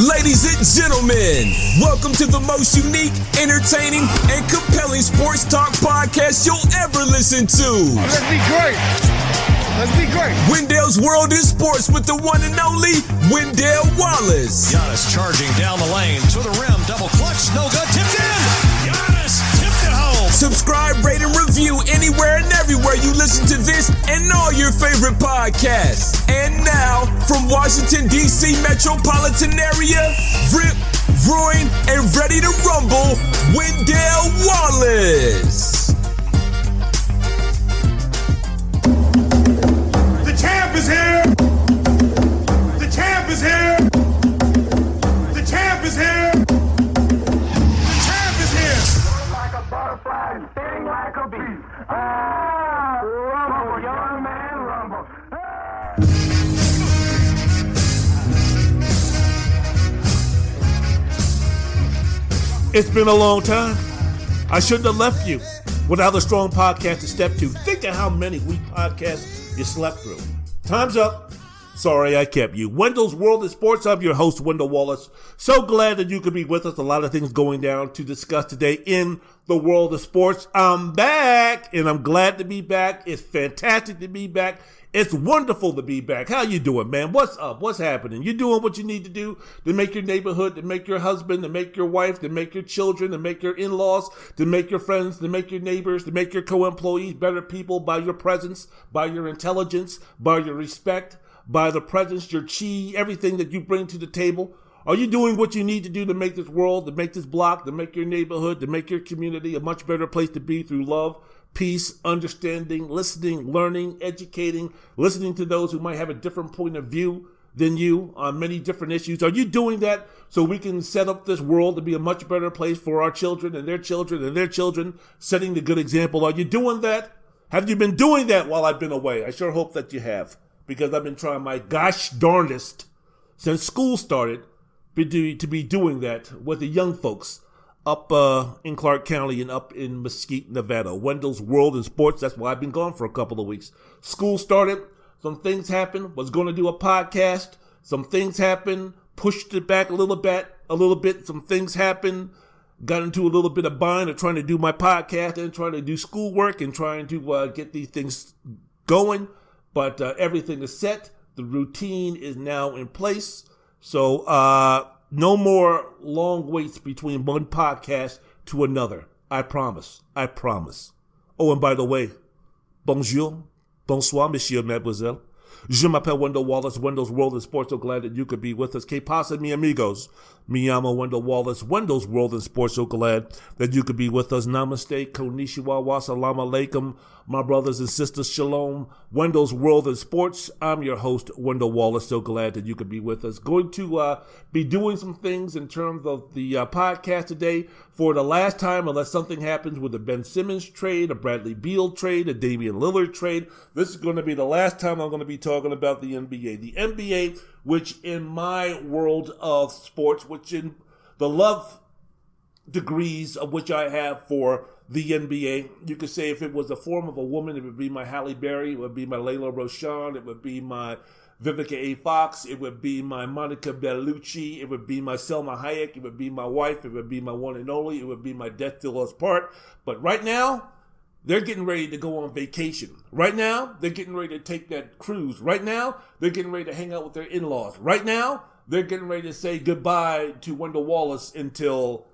Ladies and gentlemen, welcome to the most unique, entertaining, and compelling sports talk podcast you'll ever listen to. Let's be great. Let's be great. Wendell's World in Sports with the one and only Wendell Wallace. Giannis charging down the lane to the rim, double clutch, no good, tipped in. Subscribe, rate, and review anywhere and everywhere you listen to this and all your favorite podcasts. And now, from Washington, D.C. metropolitan area, Rip, Roaring, and ready to rumble, Wendell Wallace. It's been a long time. I shouldn't have left you without a strong podcast to step to. Think of how many weak podcasts you slept through. Time's up. Sorry I kept you. Wendell's World of Sports. I'm your host, Wendell Wallace. So glad that you could be with us. A lot of things going down to discuss today in the world of sports. I'm back and I'm glad to be back. It's fantastic to be back. It's wonderful to be back. How you doing, man? What's up? What's happening? You doing what you need to do to make your neighborhood, to make your husband, to make your wife, to make your children, to make your in-laws, to make your friends, to make your neighbors, to make your co-employees better people by your presence, by your intelligence, by your respect, by the presence, your chi, everything that you bring to the table. Are you doing what you need to do to make this world, to make this block, to make your neighborhood, to make your community a much better place to be through love, peace, understanding, listening, learning, educating, listening to those who might have a different point of view than you on many different issues? Are you doing that so we can set up this world to be a much better place for our children and their children and their children, setting the good example? Are you doing that? Have you been doing that while I've been away? I sure hope that you have, because I've been trying my gosh darndest since school started to be doing that with the young folks up uh, in Clark County and up in Mesquite, Nevada. Wendell's World in Sports. That's why I've been gone for a couple of weeks. School started. Some things happened. Was going to do a podcast. Some things happened. Pushed it back a little bit. A little bit. Some things happened. Got into a little bit of bind of trying to do my podcast and trying to do schoolwork and trying to uh, get these things going. But uh, everything is set. The routine is now in place. So uh, no more long waits between one podcast to another. I promise. I promise. Oh, and by the way, bonjour, bonsoir, monsieur, mademoiselle. Je m'appelle Wendell Wallace, Wendell's World in Sports. So glad that you could be with us. Que pasa, mi amigos? Mi llamo Wendell Wallace, Wendell's World in Sports. So glad that you could be with us. Namaste, konnichiwa, wassalamu alaikum, my brothers and sisters. Shalom, Wendell's World in Sports. I'm your host, Wendell Wallace. So glad that you could be with us. Going to uh, be doing some things in terms of the uh, podcast today for the last time, unless something happens with the Ben Simmons trade, a Bradley Beal trade, a Damian Lillard trade. This is going to be the last time I'm going to be talking about the NBA. The NBA, which in my world of sports, which in the love degrees of which I have for the NBA. You could say if it was a form of a woman, it would be my Halle Berry, it would be my Layla Roshan, it would be my Vivica A. Fox, it would be my Monica Bellucci, it would be my Salma Hayek, it would be my wife, it would be my one and only, it would be my Death Till Us Part. But right now, they're getting ready to go on vacation. Right now, they're getting ready to take that cruise. Right now, they're getting ready to hang out with their in-laws. Right now, they're getting ready to say goodbye to Wendell Wallace until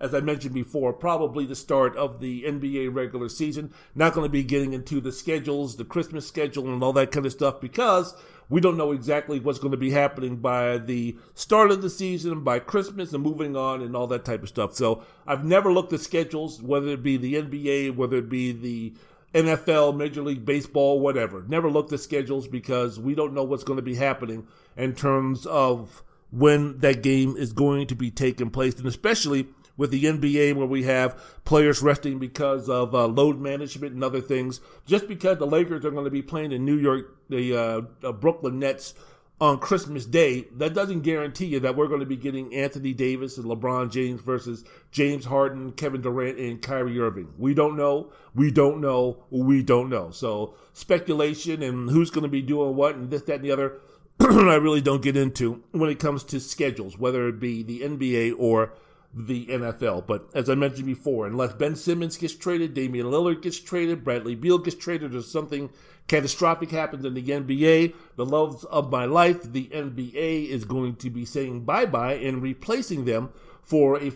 as I mentioned before, probably the start of the NBA regular season. Not going to be getting into the schedules, the Christmas schedule, and all that kind of stuff because we don't know exactly what's going to be happening by the start of the season, by Christmas, and moving on, and all that type of stuff. So I've never looked at schedules, whether it be the NBA, whether it be the NFL, Major League Baseball, whatever. Never looked at schedules because we don't know what's going to be happening in terms of when that game is going to be taking place, and especially with the NBA where we have players resting because of uh, load management and other things. Just because the Lakers are going to be playing in New York, the uh, Brooklyn Nets on Christmas Day, that doesn't guarantee you that we're going to be getting Anthony Davis and LeBron James versus James Harden, Kevin Durant, and Kyrie Irving. We don't know. We don't know. We don't know. So speculation and who's going to be doing what and this, that, and the other I really don't get into when it comes to schedules, whether it be the NBA or the NFL. But as I mentioned before, unless Ben Simmons gets traded, Damian Lillard gets traded, Bradley Beal gets traded, or something catastrophic happens in the NBA, the loves of my life, the NBA is going to be saying bye bye and replacing them for a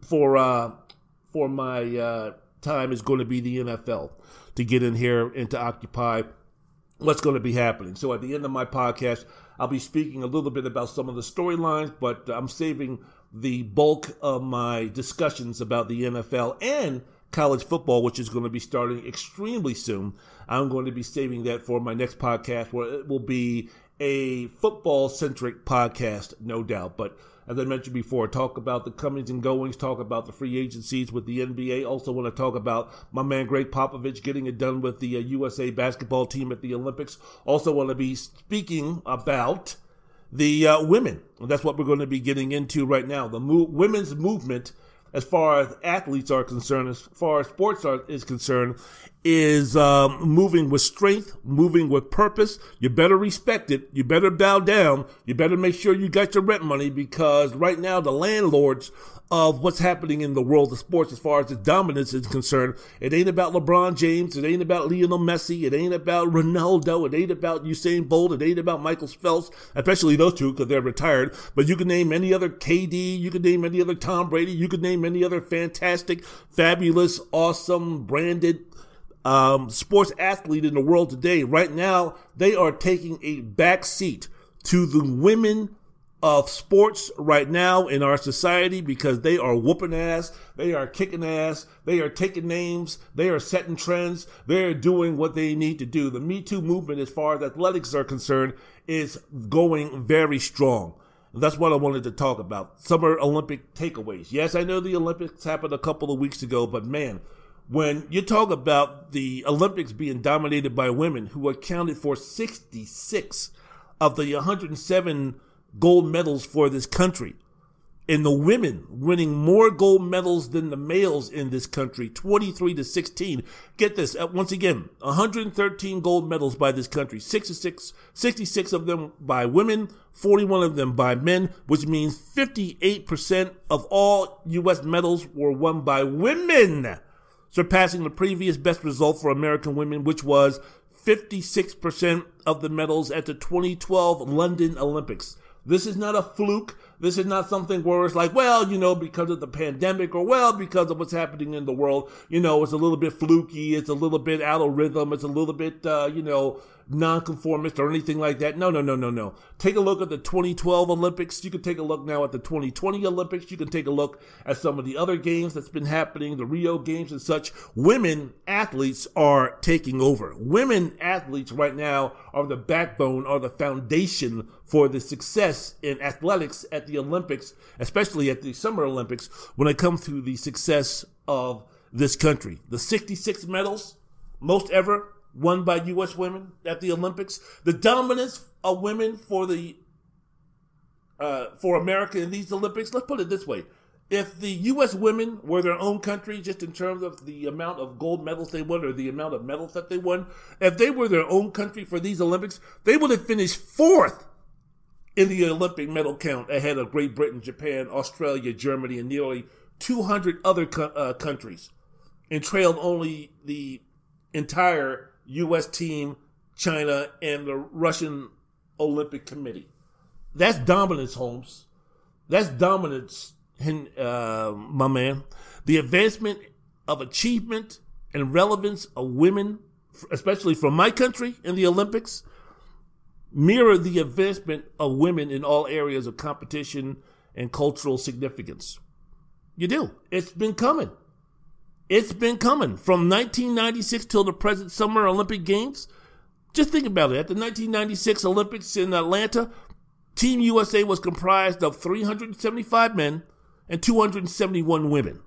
for uh for my uh time is going to be the NFL to get in here and to occupy what's going to be happening. So at the end of my podcast, I'll be speaking a little bit about some of the storylines, but I'm saving the bulk of my discussions about the NFL and college football, which is going to be starting extremely soon. I'm going to be saving that for my next podcast, where it will be a football centric podcast, no doubt. But as I mentioned before, talk about the comings and goings, talk about the free agencies with the NBA. Also, want to talk about my man Gregg Popovich getting it done with the uh, USA basketball team at the Olympics. Also, want to be speaking about the uh, women. And that's what we're going to be getting into right now. The mo- women's movement, as far as athletes are concerned, as far as sports are, is concerned, is um, moving with strength, moving with purpose. You better respect it. You better bow down. You better make sure you got your rent money because right now the landlords of what's happening in the world of sports as far as its dominance is concerned. It ain't about LeBron James. It ain't about Lionel Messi. It ain't about Ronaldo. It ain't about Usain Bolt. It ain't about Michael Phelps, especially those two because they're retired. But you can name any other KD. You can name any other Tom Brady. You can name any other fantastic, fabulous, awesome, branded um, sports athlete in the world today. Right now, they are taking a back seat to the women of sports right now in our society because they are whooping ass, they are kicking ass, they are taking names, they are setting trends, they are doing what they need to do. The Me Too movement, as far as athletics are concerned, is going very strong. That's what I wanted to talk about. Summer Olympic takeaways. Yes, I know the Olympics happened a couple of weeks ago, but man, when you talk about the Olympics being dominated by women who accounted for 66 of the 107 gold medals for this country, and the women winning more gold medals than the males in this country 23 to 16 get this uh, once again 113 gold medals by this country 66 66 of them by women 41 of them by men which means 58% of all US medals were won by women surpassing the previous best result for American women, which was 56% of the medals at the 2012 London Olympics. This is not a fluke. This is not something where it's like, well, you know, because of the pandemic or well, because of what's happening in the world, you know, it's a little bit fluky. It's a little bit out of rhythm. It's a little bit, uh, you know, nonconformist or anything like that. No, no, no, no, no. Take a look at the 2012 Olympics. You can take a look now at the 2020 Olympics. You can take a look at some of the other games that's been happening, the Rio games and such. Women athletes are taking over. Women athletes right now are the backbone, are the foundation for the success in athletics at the Olympics, especially at the Summer Olympics, when it comes to the success of this country. The 66 medals, most ever won by U.S. women at the Olympics. The dominance of women for the uh, for America in these Olympics. Let's put it this way: if the U.S. women were their own country, just in terms of the amount of gold medals they won or the amount of medals that they won, if they were their own country for these Olympics, they would have finished fourth in the Olympic medal count ahead of Great Britain, Japan, Australia, Germany, and nearly 200 other co- uh, countries, and trailed only the entire U.S. team, China, and the Russian Olympic Committee. That's dominance, Holmes. That's dominance, uh, my man. The advancement of achievement and relevance of women, especially from my country in the Olympics, mirror the advancement of women in all areas of competition and cultural significance. You do. It's been coming. It's been coming from 1996 till the present Summer Olympic Games. Just think about it. At the 1996 Olympics in Atlanta, Team USA was comprised of 375 men and 271 women.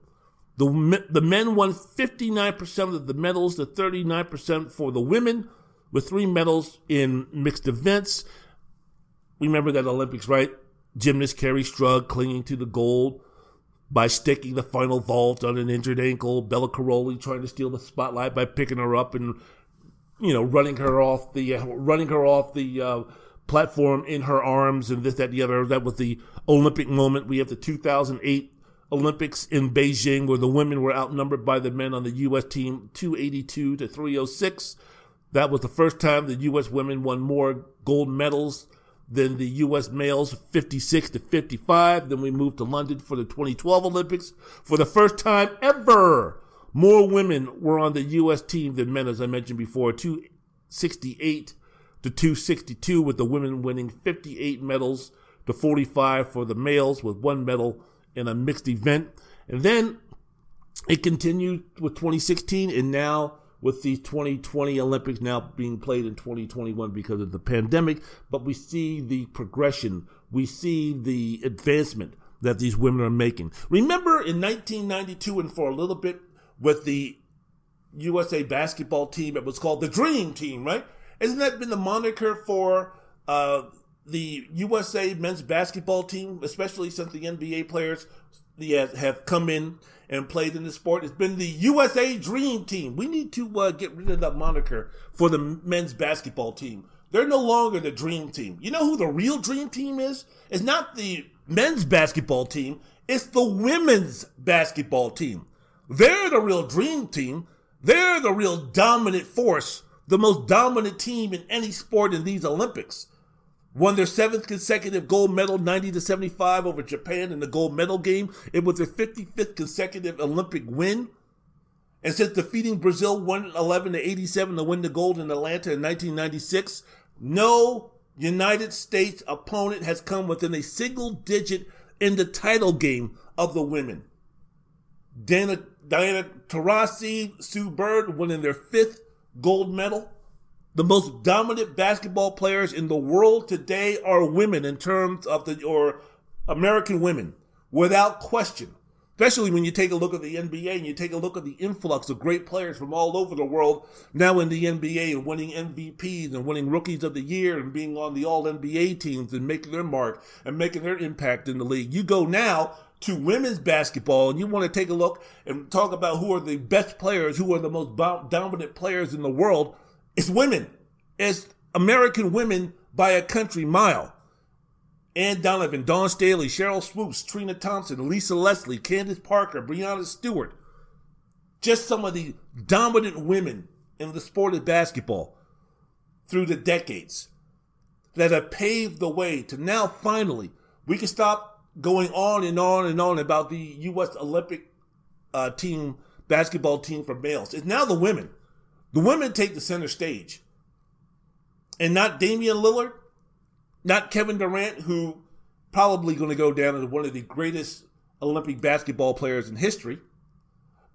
The, the men won 59% of the medals, the 39% for the women, with three medals in mixed events. Remember that Olympics, right? Gymnast Kerri Strug clinging to the gold by sticking the final vault on an injured ankle. Bela Karolyi trying to steal the spotlight by picking her up and you know running her off the uh, running her off the uh, platform in her arms and this, that, the other. That was the Olympic moment. We have the 2008 Olympics in Beijing where the women were outnumbered by the men on the U.S. team 282 to 306. That was the first time the U.S. women won more gold medals than the U.S. males, 56 to 55. Then we moved to London for the 2012 Olympics. For the first time ever, more women were on the U.S. team than men, as I mentioned before, 268 to 262, with the women winning 58 medals to 45 for the males, with one medal in a mixed event. And then it continued with 2016, and now with the 2020 Olympics now being played in 2021 because of the pandemic, but we see the progression, we see the advancement that these women are making. Remember in 1992 and for a little bit with the USA basketball team, it was called the Dream Team, right? Isn't that been the moniker for uh, the USA men's basketball team, especially since the NBA players have come in and played in the sport. It's been the USA Dream Team. We need to uh, get rid of that moniker for the men's basketball team. They're no longer the Dream Team. You know who the real Dream Team is? It's not the men's basketball team. It's the women's basketball team. They're the real Dream Team. They're the real dominant force, the most dominant team in any sport in these Olympics won their seventh consecutive gold medal 90 to 75 over Japan in the gold medal game. It was their 55th consecutive Olympic win. And since defeating Brazil 111 to 87 to win the gold in Atlanta in 1996, no United States opponent has come within a single digit in the title game of the women. Dana, Diana Taurasi, Sue Bird winning their fifth gold medal. The most dominant basketball players in the world today are women in terms of the, or American women, without question. Especially when you take a look at the NBA and you take a look at the influx of great players from all over the world now in the NBA and winning MVPs and winning rookies of the year and being on the all NBA teams and making their mark and making their impact in the league. You go now to women's basketball and you want to take a look and talk about who are the best players, who are the most dominant players in the world. It's women. It's American women by a country mile. Anne Donovan, Dawn Staley, Sheryl Swoopes, Trina Thompson, Lisa Leslie, Candace Parker, Breanna Stewart. Just some of the dominant women in the sport of basketball through the decades that have paved the way to now finally we can stop going on and on and on about the U.S. Olympic uh, team basketball team for males. It's now the women. The women take the center stage. And not Damian Lillard, not Kevin Durant, who probably going to go down as one of the greatest Olympic basketball players in history,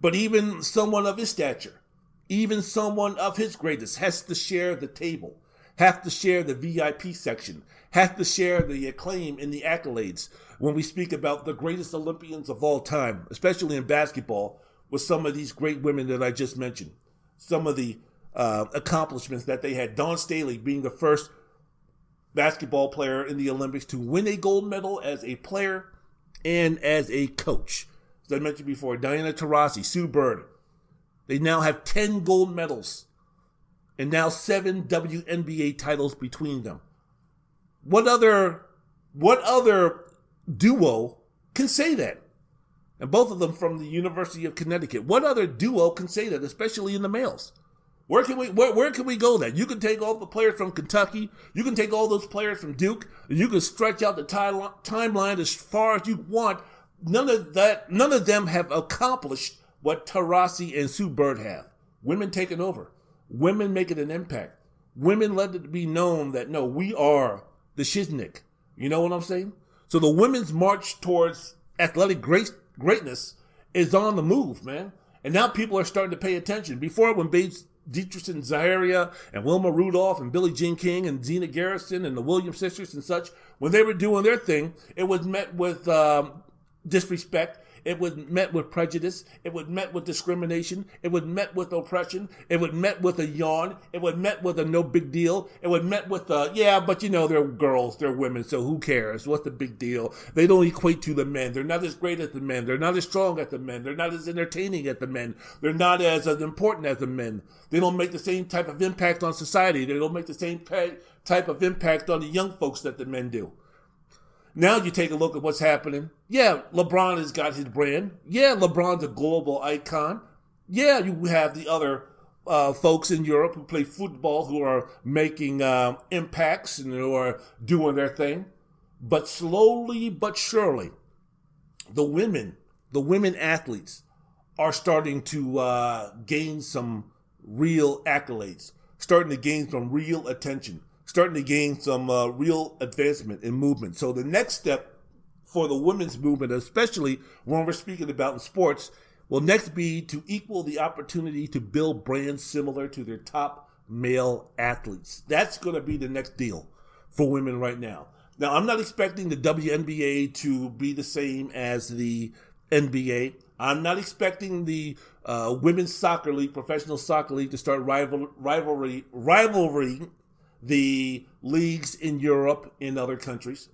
but even someone of his stature, even someone of his greatness has to share the table, have to share the VIP section, have to share the acclaim and the accolades when we speak about the greatest Olympians of all time, especially in basketball, with some of these great women that I just mentioned some of the uh, accomplishments that they had. Dawn Staley being the first basketball player in the Olympics to win a gold medal as a player and as a coach. As I mentioned before, Diana Taurasi, Sue Bird. They now have 10 gold medals and now seven WNBA titles between them. What other what other duo can say that? And both of them from the University of Connecticut. What other duo can say that, especially in the males? Where can we where, where can we go then? You can take all the players from Kentucky, you can take all those players from Duke, you can stretch out the timeline as far as you want. None of that none of them have accomplished what Taurasi and Sue Bird have. Women taking over. Women making an impact. Women let it be known that no, we are the Shiznik. You know what I'm saying? So the women's march towards athletic grace greatness is on the move, man. And now people are starting to pay attention. Before, when Babe Didrikson, Zaharia, and Wilma Rudolph, and Billie Jean King, and Zina Garrison, and the Williams sisters and such, when they were doing their thing, it was met with um, disrespect. It was met with prejudice. It was met with discrimination. It was met with oppression. It was met with a yawn. It was met with a no big deal. It was met with a, yeah, but you know, they're girls, they're women, so who cares? What's the big deal? They don't equate to the men. They're not as great as the men. They're not as strong as the men. They're not as entertaining as the men. They're not as, as important as the men. They don't make the same type of impact on society. They don't make the same type of impact on the young folks that the men do. Now you take a look at what's happening. Yeah, LeBron has got his brand. Yeah, LeBron's a global icon. Yeah, you have the other uh, folks in Europe who play football who are making uh, impacts and who are doing their thing. But slowly but surely, the women, the women athletes, are starting to uh, gain some real accolades, starting to gain some real attention starting to gain some uh, real advancement in movement. So the next step for the women's movement, especially when we're speaking about in sports, will next be to equal the opportunity to build brands similar to their top male athletes. That's going to be the next deal for women right now. Now, I'm not expecting the WNBA to be the same as the NBA. I'm not expecting the uh, women's soccer league, professional soccer league, to start rival, rivalry, rivalry the leagues in Europe in other countries.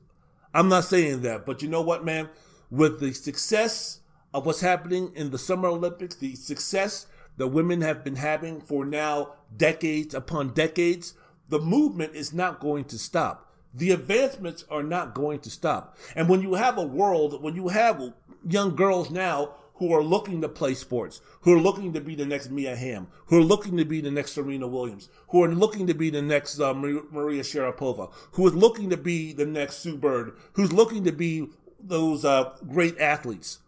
I'm not saying that, but you know what, man? With the success of what's happening in the Summer Olympics, the success that women have been having for now decades upon decades, the movement is not going to stop. The advancements are not going to stop. And when you have a world, when you have young girls now who are looking to play sports, who are looking to be the next Mia Hamm, who are looking to be the next Serena Williams, who are looking to be the next uh, Maria Sharapova, who is looking to be the next Sue Bird, who's looking to be those uh, great athletes,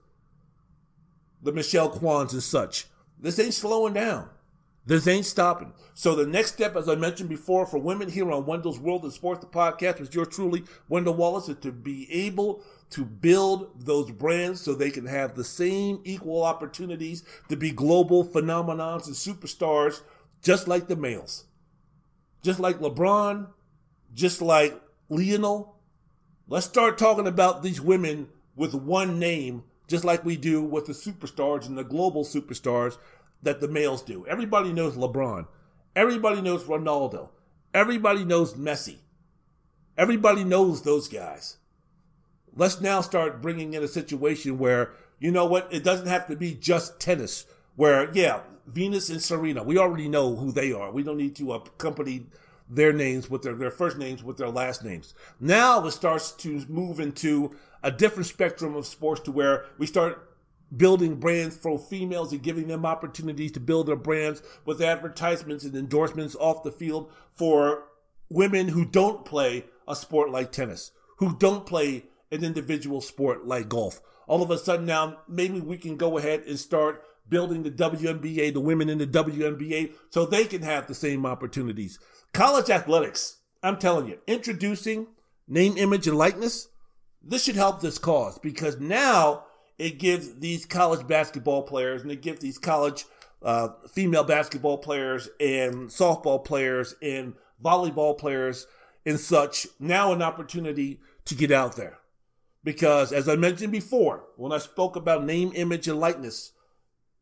the Michelle Kwans and such. This ain't slowing down. This ain't stopping. So the next step, as I mentioned before, for women here on Wendell's World of Sports, the podcast with yours truly, Wendell Wallace, is to be able to build those brands so they can have the same equal opportunities to be global phenomenons and superstars, just like the males. Just like LeBron, just like Lionel. Let's start talking about these women with one name, just like we do with the superstars and the global superstars that the males do. Everybody knows LeBron. Everybody knows Ronaldo. Everybody knows Messi. Everybody knows those guys. Let's now start bringing in a situation where, you know what, it doesn't have to be just tennis, where, yeah, Venus and Serena, we already know who they are. We don't need to accompany their names with their, their first names with their last names. Now it starts to move into a different spectrum of sports to where we start building brands for females and giving them opportunities to build their brands with advertisements and endorsements off the field for women who don't play a sport like tennis, who don't play an individual sport like golf. All of a sudden now, maybe we can go ahead and start building the WNBA, the women in the WNBA, so they can have the same opportunities. College athletics, I'm telling you, introducing name, image, and likeness, this should help this cause because now it gives these college basketball players and it gives these college uh, female basketball players and softball players and volleyball players and such now an opportunity to get out there. Because as I mentioned before, when I spoke about name, image, and likeness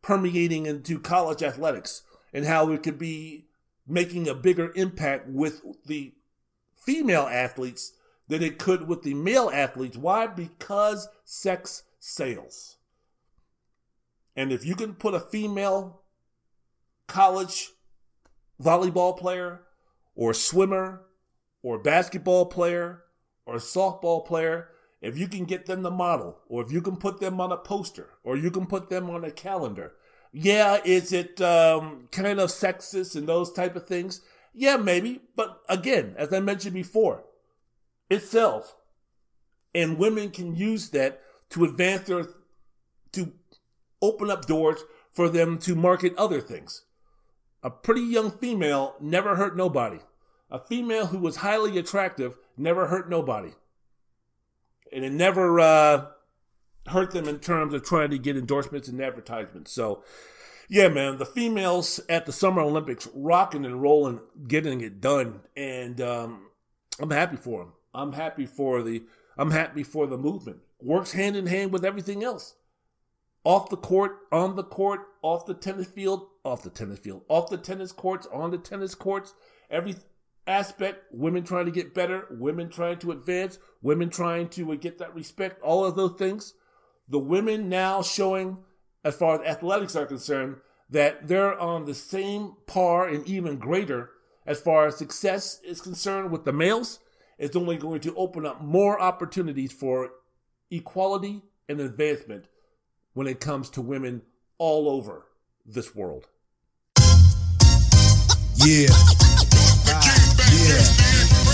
permeating into college athletics and how it could be making a bigger impact with the female athletes than it could with the male athletes. Why? Because sex sales. And if you can put a female college volleyball player or swimmer or basketball player or softball player if you can get them the model, or if you can put them on a poster, or you can put them on a calendar, yeah, is it um, kind of sexist and those type of things? Yeah, maybe. But again, as I mentioned before, it sells. And women can use that to advance their, to open up doors for them to market other things. A pretty young female never hurt nobody. A female who was highly attractive never hurt nobody and it never uh, hurt them in terms of trying to get endorsements and advertisements. So, yeah, man, the females at the Summer Olympics rocking and rolling, getting it done, and um, I'm happy for them. I'm happy for the I'm happy for the movement. Works hand in hand with everything else. off the court, on the court, off the tennis field, off the tennis field, off the tennis courts, on the tennis courts, every aspect, women trying to get better, women trying to advance, women trying to get that respect, all of those things. The women now showing, as far as athletics are concerned, that they're on the same par and even greater as far as success is concerned with the males. It's only going to open up more opportunities for equality and advancement when it comes to women all over this world. Yeah.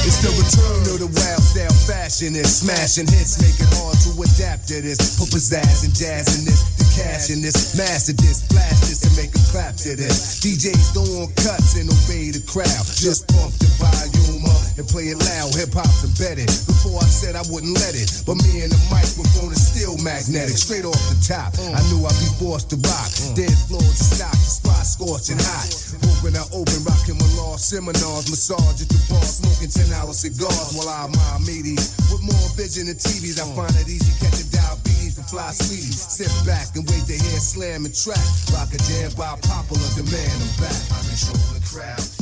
It's the return of the wild style fashion and smashing hits, make it hard to adapt to this. Put pizzazz and jazz in this, the cash in this, master this, blast this, and make a clap to this. DJs go on cuts and obey the crowd. Just pump the volume and play it loud. Hip hop's embedded. Before I said I wouldn't let it, but me and the microphone is still magnetic. Straight off the top, mm. I knew I'd be forced to rock. Mm. Dead floor to stock, the spot scorching hot. Open I open, rocking my law seminars, massage at the bar, smoking 10 hour cigars while I admire meaties. With more vision than TVs, I find it easy catching diabetes from fly sweeties. Sit back and wait to hear slam and track. Rock a jam by popular demand. I'm back. I control the crowd.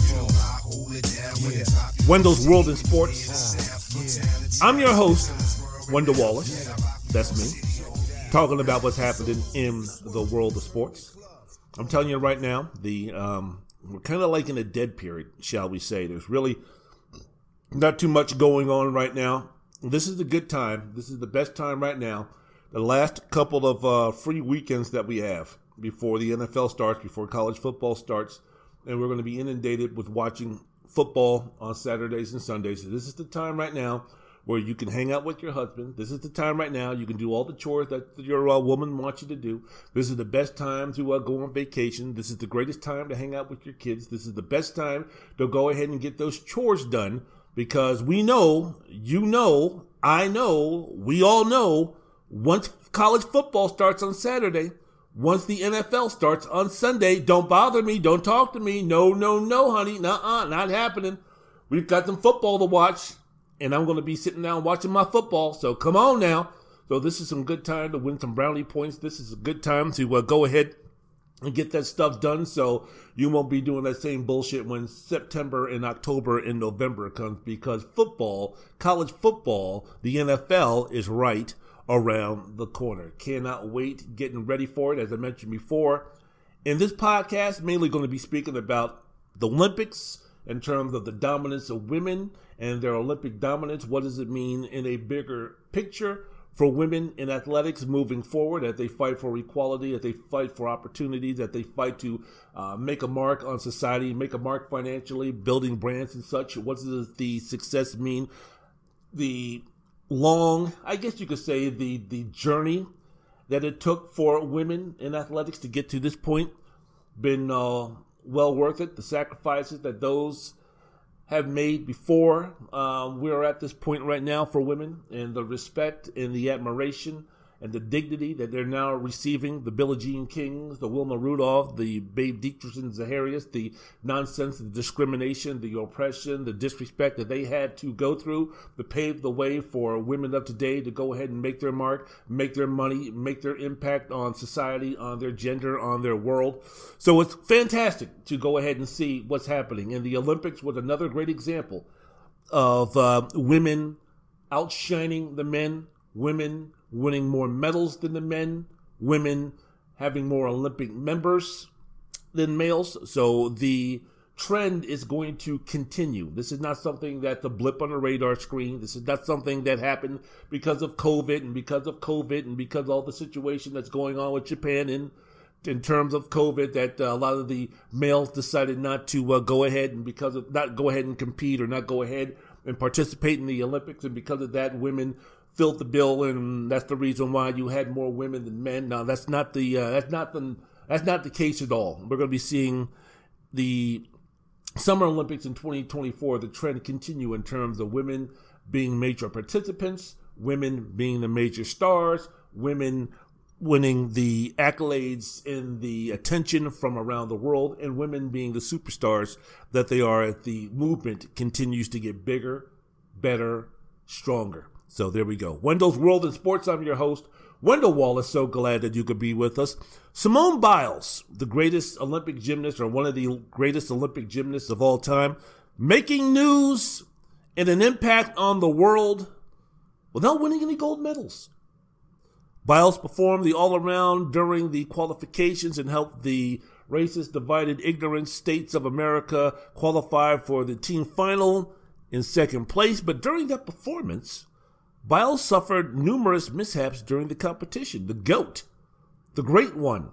Wendell's World in Sports. I'm your host, Wendell Wallace. That's me. Talking about what's happening in the world of sports. I'm telling you right now, the um, we're kind of like in a dead period, shall we say. There's really not too much going on right now. This is the good time. This is the best time right now. The last couple of uh, free weekends that we have before the NFL starts, before college football starts, and we're going to be inundated with watching football on Saturdays and Sundays. So this is the time right now where you can hang out with your husband. This is the time right now you can do all the chores that your uh, woman wants you to do. This is the best time to uh, go on vacation. This is the greatest time to hang out with your kids. This is the best time to go ahead and get those chores done because we know, you know, I know, we all know, once college football starts on Saturday, once the NFL starts on Sunday, don't bother me, don't talk to me. No, no, no, honey, nuh-uh, not happening. We've got some football to watch, and I'm going to be sitting down watching my football. So come on now. So this is some good time to win some brownie points. This is a good time to uh, go ahead and get that stuff done so you won't be doing that same bullshit when September and October and November comes because football, college football, the NFL is right around the corner. Cannot wait getting ready for it as I mentioned before. In this podcast, mainly going to be speaking about the Olympics in terms of the dominance of women and their Olympic dominance. What does it mean in a bigger picture? for women in athletics moving forward as they fight for equality, as they fight for opportunities, that they fight to uh, make a mark on society, make a mark financially, building brands and such. What does the success mean? The long, I guess you could say, the the journey that it took for women in athletics to get to this point been uh, well worth it. The sacrifices that those have made before. Uh, we're at this point right now for women, and the respect and the admiration and the dignity that they're now receiving. The Billie Jean Kings, the Wilma Rudolph, the Babe Didrikson Zaharias, the nonsense, the discrimination, the oppression, the disrespect that they had to go through to pave the way for women of today to go ahead and make their mark, make their money, make their impact on society, on their gender, on their world. So it's fantastic to go ahead and see what's happening. And the Olympics was another great example of uh, women outshining the men, women winning more medals than the men, women having more Olympic members than males. So the trend is going to continue. This is not something that's a blip on the radar screen. This is not something that happened because of COVID and because of COVID and because of all the situation that's going on with Japan in in terms of COVID that uh, a lot of the males decided not to uh, go ahead and because of not go ahead and compete or not go ahead and participate in the Olympics and because of that women filled the bill, and that's the reason why you had more women than men. Now that's not the uh, that's not the that's not the case at all. We're going to be seeing the Summer Olympics in 2024. The trend continue in terms of women being major participants, women being the major stars, women winning the accolades and the attention from around the world, and women being the superstars that they are. The movement continues to get bigger, better, stronger. So there we go. Wendell's World in Sports. I'm your host, Wendell Wallace. So glad that you could be with us. Simone Biles, the greatest Olympic gymnast or one of the greatest Olympic gymnasts of all time, making news and an impact on the world without winning any gold medals. Biles performed the all around during the qualifications and helped the racist, divided, ignorant states of America qualify for the team final in second place. But during that performance, Biles suffered numerous mishaps during the competition. The GOAT, the great one,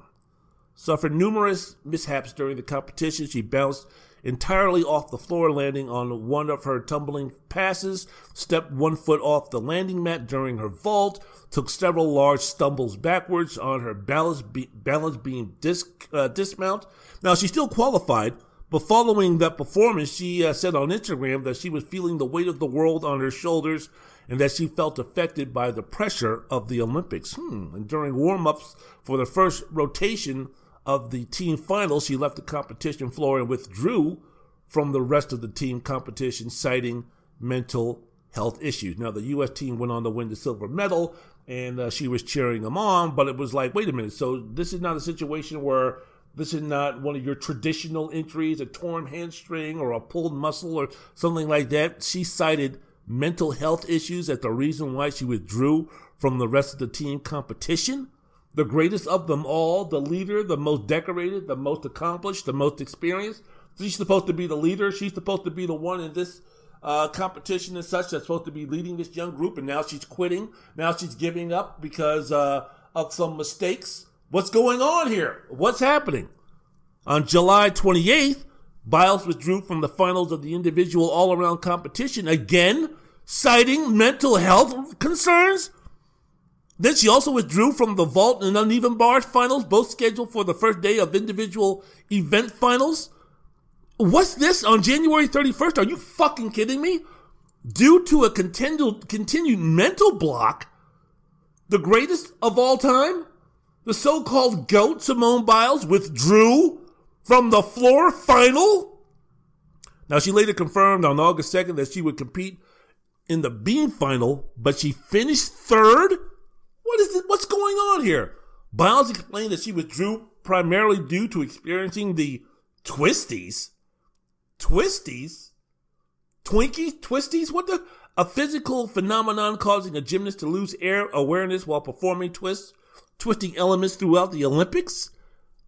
suffered numerous mishaps during the competition. She bounced entirely off the floor, landing on one of her tumbling passes, stepped one foot off the landing mat during her vault, took several large stumbles backwards on her balance, be- balance beam disc, uh, dismount. Now, she still qualified, but following that performance, she uh, said on Instagram that she was feeling the weight of the world on her shoulders and that she felt affected by the pressure of the Olympics. Hmm. And during warm ups for the first rotation of the team final, she left the competition floor and withdrew from the rest of the team competition, citing mental health issues. Now, the U.S. team went on to win the silver medal, and uh, she was cheering them on, but it was like, wait a minute, so this is not a situation where this is not one of your traditional injuries, a torn hamstring or a pulled muscle or something like that. She cited mental health issues as the reason why she withdrew from the rest of the team competition. The greatest of them all, the leader, the most decorated, the most accomplished, the most experienced. She's supposed to be the leader. She's supposed to be the one in this uh, competition and such that's supposed to be leading this young group, and now she's quitting. Now she's giving up because uh, of some mistakes. What's going on here? What's happening? On July 28th, Biles withdrew from the finals of the individual all around competition, again, citing mental health concerns. Then she also withdrew from the vault and uneven bars finals, both scheduled for the first day of individual event finals. What's this on January 31st? Are you fucking kidding me? Due to a continued, continued mental block, the greatest of all time, the so-called GOAT Simone Biles withdrew from the floor final. Now she later confirmed on August 2nd that she would compete in the beam final, but she finished third. What is it? What's going on here? Biles explained that she withdrew primarily due to experiencing the twisties. Twisties? Twinkies? Twisties? What the? A physical phenomenon causing a gymnast to lose air awareness while performing twists, twisting elements throughout the Olympics?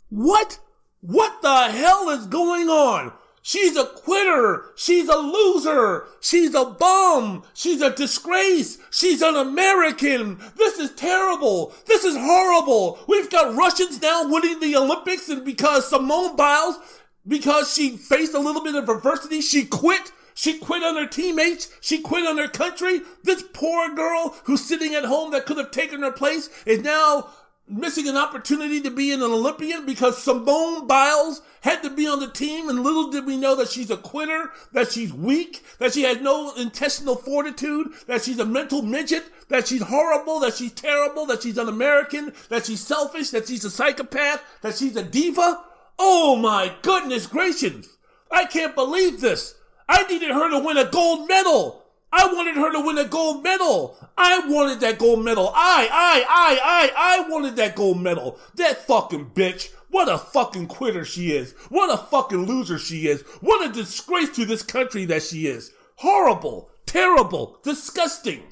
What? What the hell is going on? She's a quitter. She's a loser. She's a bum. She's a disgrace. She's an American. This is terrible. This is horrible. We've got Russians now winning the Olympics and because Simone Biles, because she faced a little bit of adversity, she quit. She quit on her teammates. She quit on her country. This poor girl who's sitting at home that could have taken her place is now missing an opportunity to be an Olympian because Simone Biles had to be on the team and little did we know that she's a quitter, that she's weak, that she has no intestinal fortitude, that she's a mental midget, that she's horrible, that she's terrible, that she's un-American, that she's selfish, that she's a psychopath, that she's a diva. Oh my goodness gracious. I can't believe this. I needed her to win a gold medal. I wanted her to win a gold medal. I wanted that gold medal. I, I, I, I, I wanted that gold medal. That fucking bitch. What a fucking quitter she is. What a fucking loser she is. What a disgrace to this country that she is. Horrible, terrible, disgusting.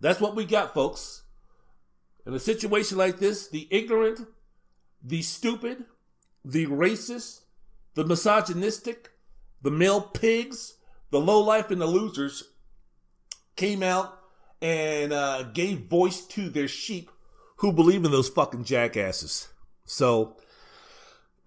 That's what we got, folks. In a situation like this, the ignorant, the stupid, the racist, the misogynistic, the male pigs, the low life and the losers came out and uh, gave voice to their sheep who believe in those fucking jackasses. So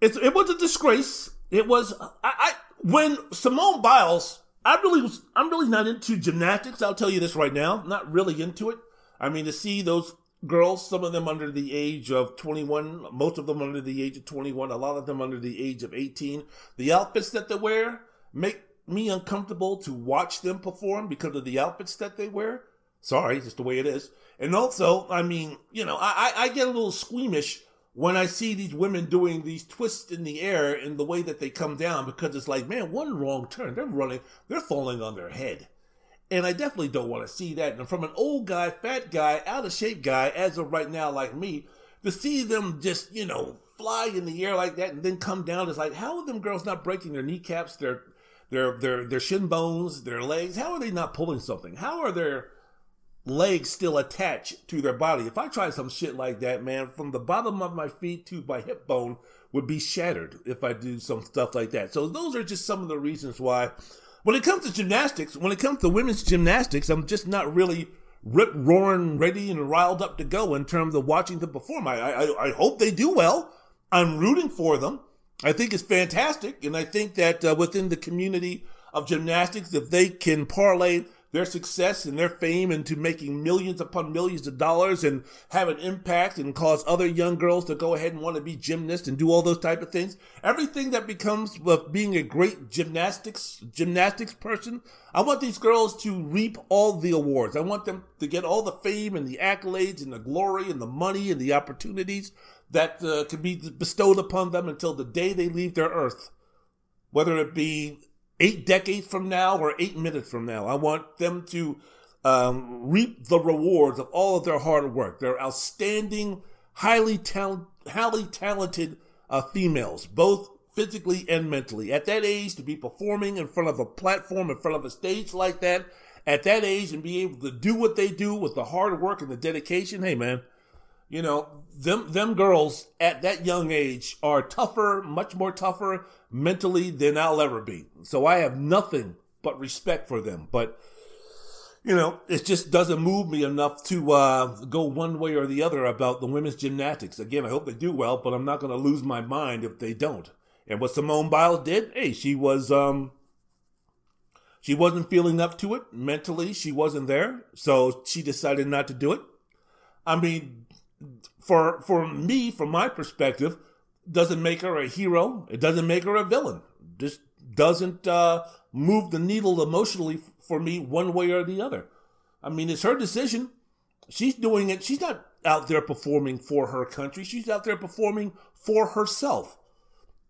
it, it was a disgrace. It was I, I when Simone Biles. I really was. I'm really not into gymnastics. I'll tell you this right now. not really into it. I mean, to see those girls, some of them under the age of 21, most of them under the age of 21, a lot of them under the age of 18. The outfits that they wear make me uncomfortable to watch them perform because of the outfits that they wear. Sorry, just the way it is. And also, I mean, you know, I, I get a little squeamish when I see these women doing these twists in the air and the way that they come down because it's like, man, one wrong turn, they're running, they're falling on their head. And I definitely don't want to see that. And from an old guy, fat guy, out of shape guy, as of right now, like me, to see them just, you know, fly in the air like that and then come down, it's like, how are them girls not breaking their kneecaps, their their their their shin bones, their legs? How are they not pulling something? How are their legs still attached to their body? If I tried some shit like that, man, from the bottom of my feet to my hip bone would be shattered if I do some stuff like that. So those are just some of the reasons why when it comes to gymnastics, when it comes to women's gymnastics, I'm just not really rip roaring, ready and riled up to go in terms of watching them perform. I, I, I hope they do well. I'm rooting for them. I think it's fantastic. And I think that uh, within the community of gymnastics, if they can parlay their success and their fame into making millions upon millions of dollars and have an impact and cause other young girls to go ahead and want to be gymnasts and do all those type of things. Everything that becomes with being a great gymnastics gymnastics person, I want these girls to reap all the awards. I want them to get all the fame and the accolades and the glory and the money and the opportunities that uh, can be bestowed upon them until the day they leave their earth. Whether it be eight decades from now or eight minutes from now. I want them to um, reap the rewards of all of their hard work. They're outstanding, highly, highly talented uh, females, both physically and mentally. At that age, to be performing in front of a platform, in front of a stage like that, at that age, and be able to do what they do with the hard work and the dedication, hey man, you know, them them girls at that young age are tougher, much more tougher mentally than I'll ever be. So I have nothing but respect for them. But you know, it just doesn't move me enough to uh, go one way or the other about the women's gymnastics. Again, I hope they do well, but I'm not going to lose my mind if they don't. And what Simone Biles did, hey, she was um, she wasn't feeling up to it mentally. She wasn't there, so she decided not to do it. I mean, for for me, from my perspective, doesn't make her a hero. It doesn't make her a villain. Just doesn't uh, move the needle emotionally for me one way or the other. I mean, it's her decision. She's doing it. She's not out there performing for her country. She's out there performing for herself.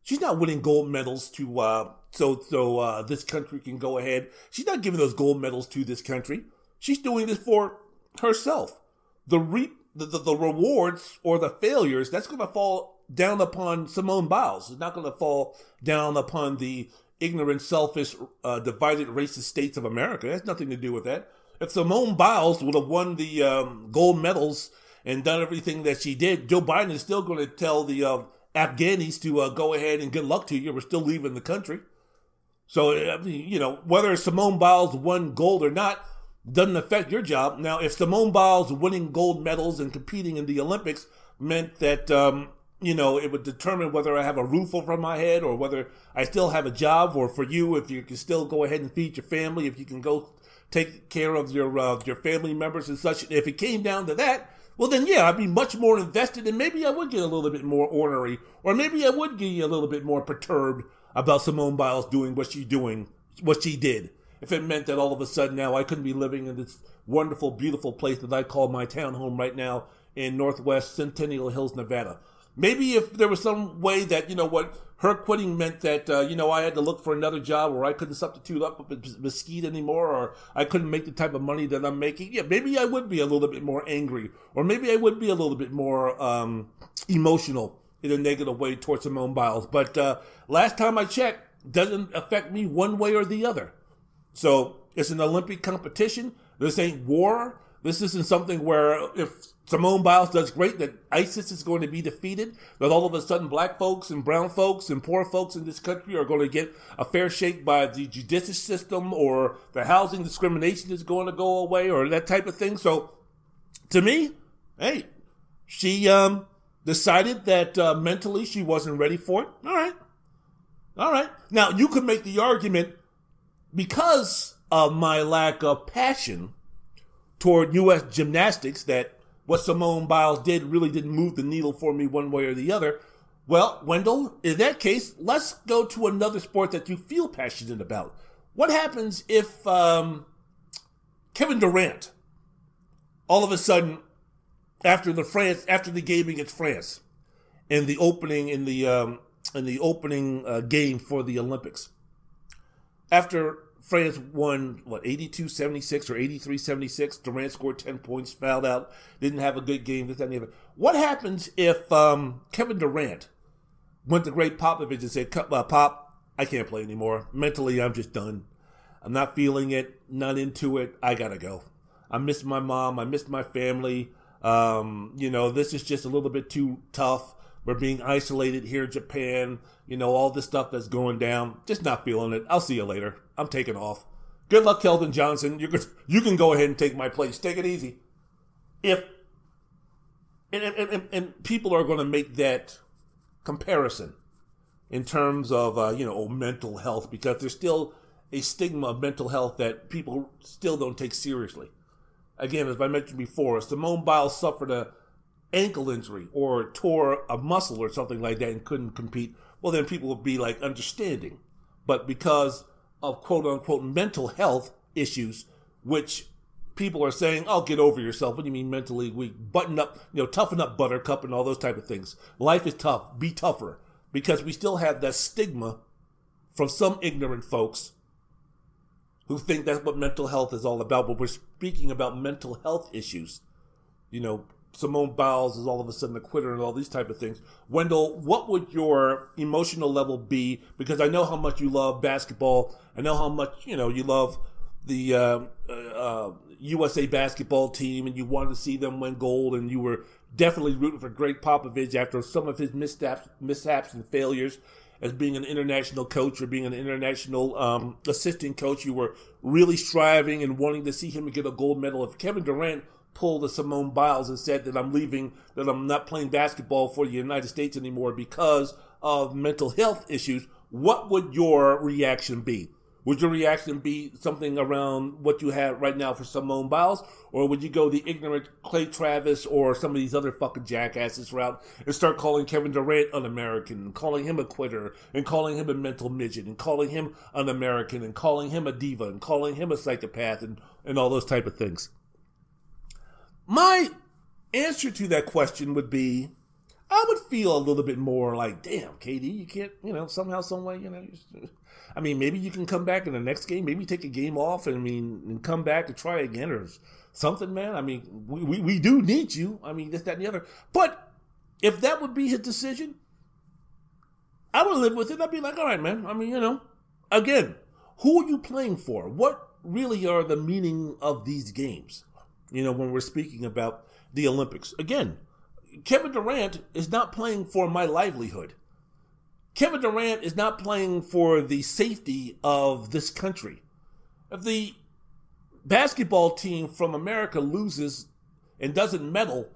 She's not winning gold medals to uh, so so uh, this country can go ahead. She's not giving those gold medals to this country. She's doing this for herself. The reap the, the, the rewards or the failures that's going to fall down upon Simone Biles. It's not going to fall down upon the ignorant, selfish, uh, divided racist states of America. It has nothing to do with that. If Simone Biles would have won the um, gold medals and done everything that she did, Joe Biden is still going to tell the uh, Afghanis to uh, go ahead and good luck to you. We're still leaving the country. So, you know, whether Simone Biles won gold or not doesn't affect your job. Now, if Simone Biles winning gold medals and competing in the Olympics meant that um, you know, it would determine whether I have a roof over my head or whether I still have a job, or for you, if you can still go ahead and feed your family, if you can go take care of your uh, your family members and such. If it came down to that, well, then yeah, I'd be much more invested, and maybe I would get a little bit more ornery, or maybe I would get a little bit more perturbed about Simone Biles doing what she doing, what she did. If it meant that all of a sudden now I couldn't be living in this wonderful, beautiful place that I call my town home right now in Northwest Centennial Hills, Nevada. Maybe if there was some way that, you know, what her quitting meant that, uh, you know, I had to look for another job or I couldn't substitute up with Mesquite anymore or I couldn't make the type of money that I'm making. Yeah, maybe I would be a little bit more angry or maybe I would be a little bit more um, emotional in a negative way towards Simone Biles. But uh, last time I checked, doesn't affect me one way or the other. So it's an Olympic competition. This ain't war. This isn't something where if Simone Biles does great, that ISIS is going to be defeated, that all of a sudden black folks and brown folks and poor folks in this country are going to get a fair shake by the judicial system or the housing discrimination is going to go away or that type of thing. So to me, hey, she um, decided that uh, mentally she wasn't ready for it. All right. All right. Now you could make the argument because of my lack of passion toward U.S. gymnastics that what Simone Biles did really didn't move the needle for me one way or the other. Well, Wendell, in that case, let's go to another sport that you feel passionate about. What happens if um, Kevin Durant, all of a sudden, after the France, after the game against France, in the opening in the um, in the opening uh, game for the Olympics, after France won, what, 82 76 or 83 76. Durant scored 10 points, fouled out, didn't have a good game, this, that, and the other. What happens if um, Kevin Durant went to Greg Popovich and said, uh, Pop, I can't play anymore. Mentally, I'm just done. I'm not feeling it, not into it. I got to go. I miss my mom. I miss my family. Um, you know, this is just a little bit too tough. We're being isolated here in Japan. You know, all this stuff that's going down. Just not feeling it. I'll see you later. I'm taking off. Good luck, Keldon Johnson. You can, you can go ahead and take my place. Take it easy. If and, and, and, and people are going to make that comparison in terms of uh, you know mental health because there's still a stigma of mental health that people still don't take seriously. Again, as I mentioned before, Simone Biles suffered a ankle injury or tore a muscle or something like that and couldn't compete, well, then people would be like understanding. But because of quote unquote mental health issues, which people are saying, "Oh, get over yourself." What do you mean mentally weak? Button up, you know, toughen up, Buttercup, and all those type of things. Life is tough. Be tougher because we still have that stigma from some ignorant folks who think that's what mental health is all about. But we're speaking about mental health issues. You know, Simone Biles is all of a sudden a quitter and all these type of things. Wendell, what would your emotional level be? Because I know how much you love basketball. I know how much you know you love the uh, uh, USA basketball team, and you wanted to see them win gold, and you were definitely rooting for Greg Popovich after some of his missteps, mishaps and failures as being an international coach or being an international um, assistant coach. You were really striving and wanting to see him get a gold medal. If Kevin Durant pulled the Simone Biles and said that I'm leaving, that I'm not playing basketball for the United States anymore because of mental health issues, what would your reaction be? Would your reaction be something around what you have right now for Simone Biles? Or would you go the ignorant Clay Travis or some of these other fucking jackasses route and start calling Kevin Durant un American and calling him a quitter and calling him a mental midget and calling him un American and calling him a diva and calling him a psychopath and, and all those type of things? My answer to that question would be I would feel a little bit more like, damn, KD, you can't, you know, somehow, some way, you know. I mean, maybe you can come back in the next game, maybe take a game off, and I mean, and come back to try again or something, man. I mean, we, we, we do need you. I mean, this, that, and the other. But if that would be his decision, I would live with it. I'd be like, all right, man. I mean, you know, again, who are you playing for? What really are the meaning of these games? You know, when we're speaking about the Olympics. Again, Kevin Durant is not playing for my livelihood. Kevin Durant is not playing for the safety of this country. If the basketball team from America loses and doesn't medal,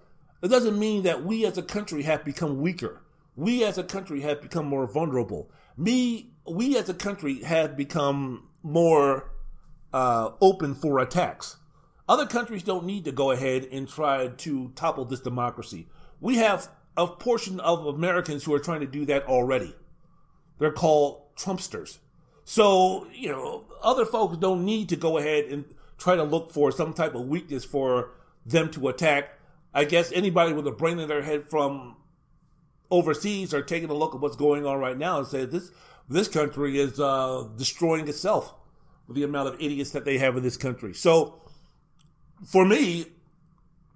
it doesn't mean that we as a country have become weaker. We as a country have become more vulnerable. Me, we as a country have become more uh, open for attacks. Other countries don't need to go ahead and try to topple this democracy. We have a portion of Americans who are trying to do that already. They're called Trumpsters. So, you know, other folks don't need to go ahead and try to look for some type of weakness for them to attack. I guess anybody with a brain in their head from overseas are taking a look at what's going on right now and say this this country is uh, destroying itself with the amount of idiots that they have in this country. So for me,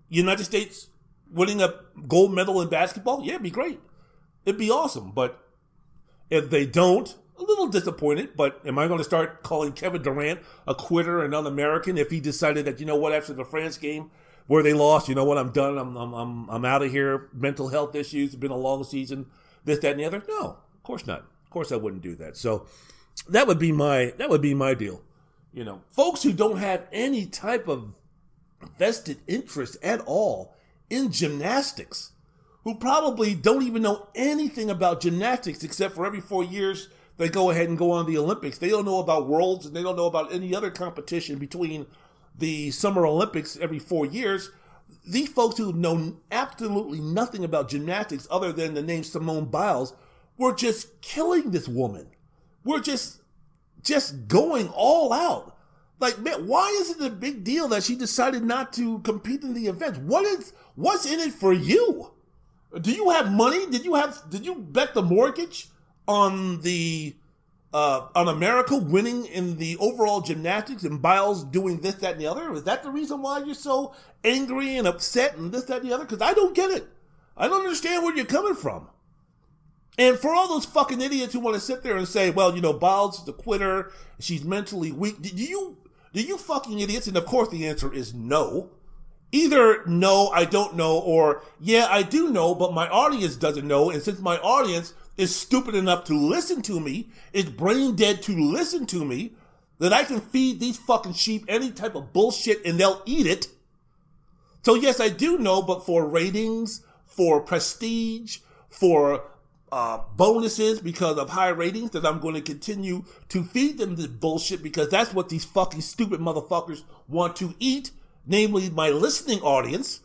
United States winning a gold medal in basketball, yeah, it'd be great. It'd be awesome. But if they don't, a little disappointed. But am I going to start calling Kevin Durant a quitter and un-American if he decided that you know what after the France game where they lost, you know what, I'm done. I'm I'm I'm, I'm out of here. Mental health issues. It's been a long season. This, that, and the other. No, of course not. Of course I wouldn't do that. So that would be my that would be my deal. You know, folks who don't have any type of vested interest at all in gymnastics, who probably don't even know anything about gymnastics except for every four years they go ahead and go on the Olympics. They don't know about Worlds and they don't know about any other competition between the Summer Olympics every four years. These folks who know absolutely nothing about gymnastics other than the name Simone Biles were just killing this woman. We're just just going all out. Like, man, why is it a big deal that she decided not to compete in the event? What is what's in it for you? Do you have money? Did you have did you bet the mortgage on the uh, on America winning in the overall gymnastics and Biles doing this, that, and the other? Is that the reason why you're so angry and upset and this, that, and the other? Because I don't get it. I don't understand where you're coming from. And for all those fucking idiots who want to sit there and say, well, you know, Biles is a quitter, she's mentally weak, do you, do you fucking idiots? And of course the answer is no. Either no, I don't know, or yeah, I do know, but my audience doesn't know. And since my audience is stupid enough to listen to me, is brain dead to listen to me, that I can feed these fucking sheep any type of bullshit and they'll eat it. So yes, I do know, but for ratings, for prestige, for uh, bonuses because of high ratings, that I'm going to continue to feed them this bullshit because that's what these fucking stupid motherfuckers want to eat, namely my listening audience.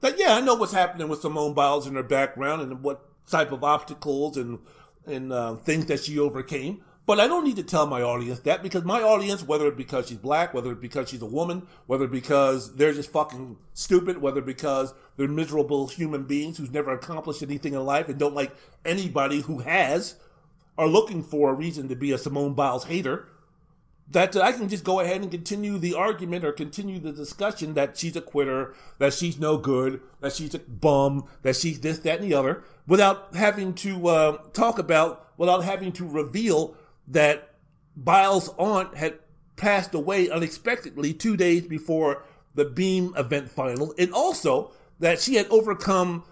That yeah, I know what's happening with Simone Biles in her background and what type of obstacles and and uh, things that she overcame. But I don't need to tell my audience that because my audience, whether it because she's black, whether it because she's a woman, whether it because they're just fucking stupid, whether because they're miserable human beings who's never accomplished anything in life and don't like anybody who has, are looking for a reason to be a Simone Biles hater, that I can just go ahead and continue the argument or continue the discussion that she's a quitter, that she's no good, that she's a bum, that she's this, that, and the other, without having to uh, talk about, without having to reveal that Biles' aunt had passed away unexpectedly two days before the Beam event final, and also that she had overcome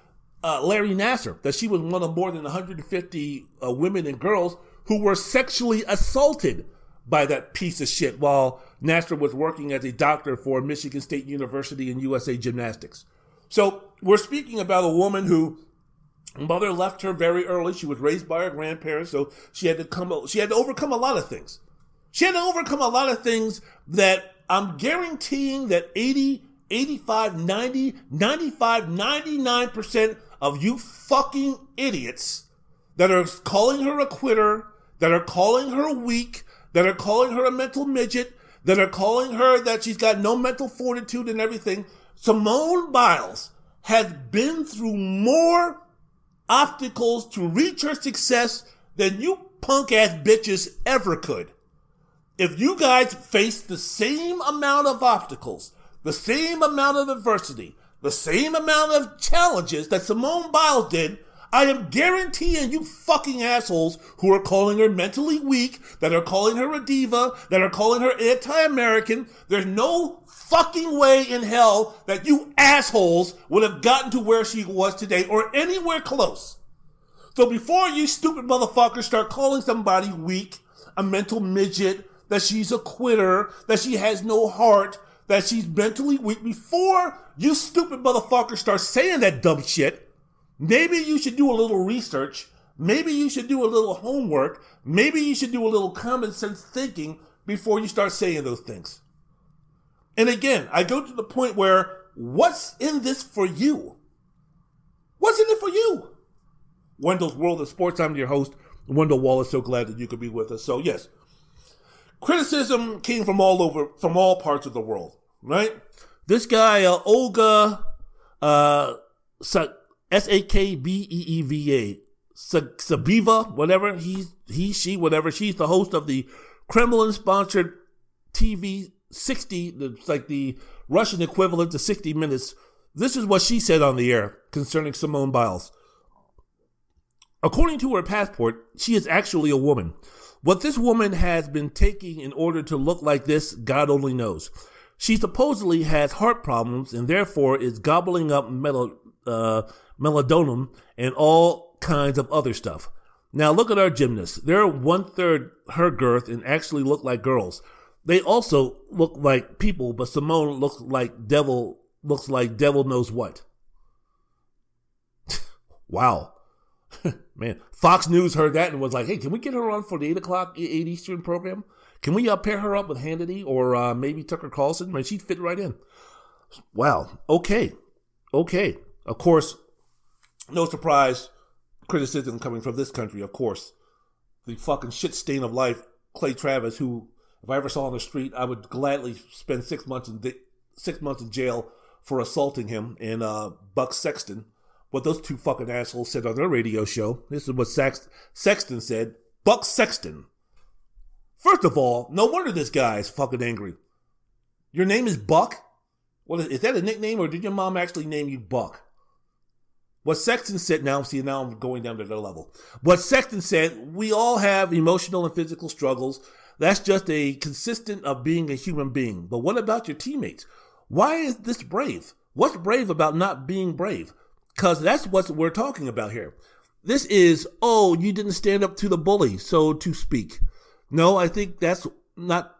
uh, Larry Nassar, that she was one of more than 150 uh, women and girls who were sexually assaulted by that piece of shit while Nassar was working as a doctor for Michigan State University and USA Gymnastics. So we're speaking about a woman who mother left her very early. She was raised by her grandparents, so she had to come. She had to overcome a lot of things. She had to overcome a lot of things that I'm guaranteeing that 80, 85, 90, 95, 99% of you fucking idiots that are calling her a quitter, that are calling her weak, that are calling her a mental midget, that are calling her that she's got no mental fortitude and everything. Simone Biles has been through more obstacles to reach her success than you punk ass bitches ever could. If you guys face the same amount of obstacles, the same amount of adversity, the same amount of challenges that Simone Biles did, I am guaranteeing you fucking assholes who are calling her mentally weak, that are calling her a diva, that are calling her anti-American, there's no fucking way in hell that you assholes would have gotten to where she was today or anywhere close. So before you stupid motherfuckers start calling somebody weak, a mental midget, that she's a quitter, that she has no heart, that she's mentally weak, before you stupid motherfuckers start saying that dumb shit, Maybe you should do a little research. Maybe you should do a little homework. Maybe you should do a little common sense thinking before you start saying those things. And again, I go to the point where what's in this for you? What's in it for you? Wendell's World of Sports. I'm your host, Wendell Wallace. So glad that you could be with us. So yes, criticism came from all over, from all parts of the world, right? This guy, uh, Olga, uh, S A K B E E V A. Sabiva, whatever he he she whatever she's the host of the Kremlin sponsored TV 60 it's like the Russian equivalent to 60 minutes. This is what she said on the air concerning Simone Biles. According to her passport she is actually a woman. What this woman has been taking in order to look like this God only knows. She supposedly has heart problems and therefore is gobbling up metal uh, melatonin, and all kinds of other stuff. Now look at our gymnasts. They're one third her girth and actually look like girls. They also look like people, but Simone looks like devil looks like devil knows what. wow. Man, Fox News heard that and was like, "Hey, can we get her on for the eight o'clock eight Eastern program? Can we uh, pair her up with Hannity or uh, maybe Tucker Carlson? Man, she'd fit right in." Wow. Okay. Okay. Of course, no surprise, criticism coming from this country, of course. The fucking shit stain of life, Clay Travis, who, if I ever saw on the street, I would gladly spend six months in di- six months in jail for assaulting him, and uh, Buck Sexton. What those two fucking assholes said on their radio show. This is what Sax- Sexton said. Buck Sexton, First of all, no wonder this guy is fucking angry. Your name is Buck? What is, is that a nickname or did your mom actually name you Buck? What Sexton said, now see, now I'm going down to their level. What Sexton said, we all have emotional and physical struggles. That's just a consistent of being a human being. But what about your teammates? Why is this brave? What's brave about not being brave? Because that's what we're talking about here. This is, oh, you didn't stand up to the bully, so to speak. No, I think that's not.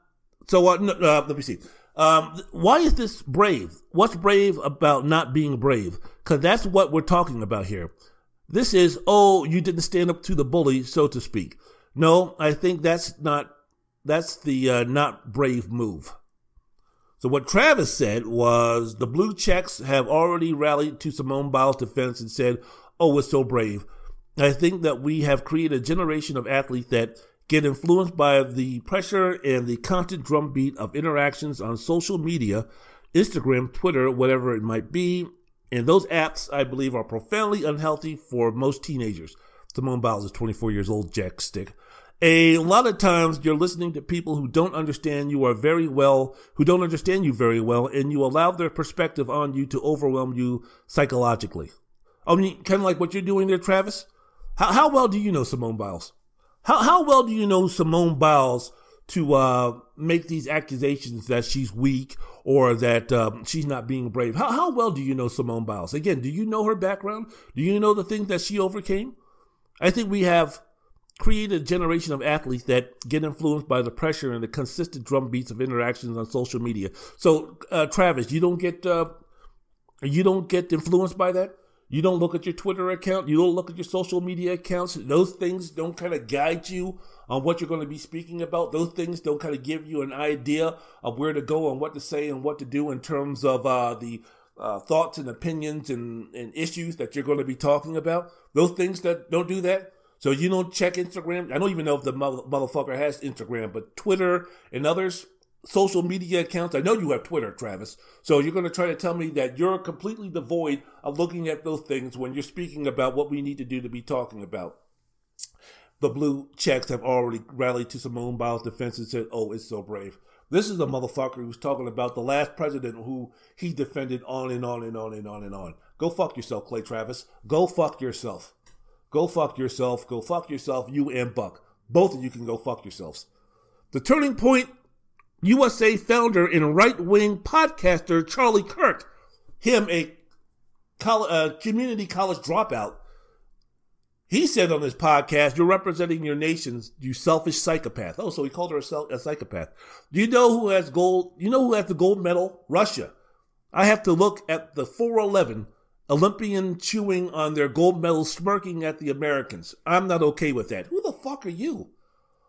So, uh, no, uh, let me see. Um, why is this brave? What's brave about not being brave? Because that's what we're talking about here. This is, oh, you didn't stand up to the bully, so to speak. No, I think that's not, that's the uh, not brave move. So what Travis said was the blue checks have already rallied to Simone Biles' defense and said, oh, we're so brave. I think that we have created a generation of athletes that get influenced by the pressure and the constant drumbeat of interactions on social media, Instagram, Twitter, whatever it might be. And those apps, I believe, are profoundly unhealthy for most teenagers. Simone Biles is 24 years old, Jack Stick. A lot of times you're listening to people who don't understand you are very well, who don't understand you very well, and you allow their perspective on you to overwhelm you psychologically. I mean, kind of like what you're doing there, Travis. How, how well do you know Simone Biles? How how well do you know Simone Biles to uh, make these accusations that she's weak or that um, she's not being brave? How how well do you know Simone Biles? Again, do you know her background? Do you know the things that she overcame? I think we have created a generation of athletes that get influenced by the pressure and the consistent drumbeats of interactions on social media. So, uh, Travis, you don't get uh, you don't get influenced by that. You don't look at your Twitter account. You don't look at your social media accounts. Those things don't kind of guide you on what you're going to be speaking about. Those things don't kind of give you an idea of where to go and what to say and what to do in terms of uh, the uh, thoughts and opinions and, and issues that you're going to be talking about. Those things that don't do that. So you don't check Instagram. I don't even know if the mother- motherfucker has Instagram, but Twitter and others, social media accounts. I know you have Twitter, Travis. So you're going to try to tell me that you're completely devoid of looking at those things when you're speaking about what we need to do to be talking about. The blue checks have already rallied to Simone Biles' defense and said, oh, it's so brave. This is a motherfucker who's talking about the last president who he defended on and on and on and on and on. Go fuck yourself, Clay Travis. Go fuck yourself. Go fuck yourself. Go fuck yourself. You and Buck. Both of you can go fuck yourselves. The turning point USA founder and right wing podcaster Charlie Kirk, him a college, uh, community college dropout, he said on his podcast, "You're representing your nations, you selfish psychopath." Oh, so he called her a, a psychopath. Do you know who has gold? You know who has the gold medal? Russia. I have to look at the 411 Olympian chewing on their gold medal, smirking at the Americans. I'm not okay with that. Who the fuck are you?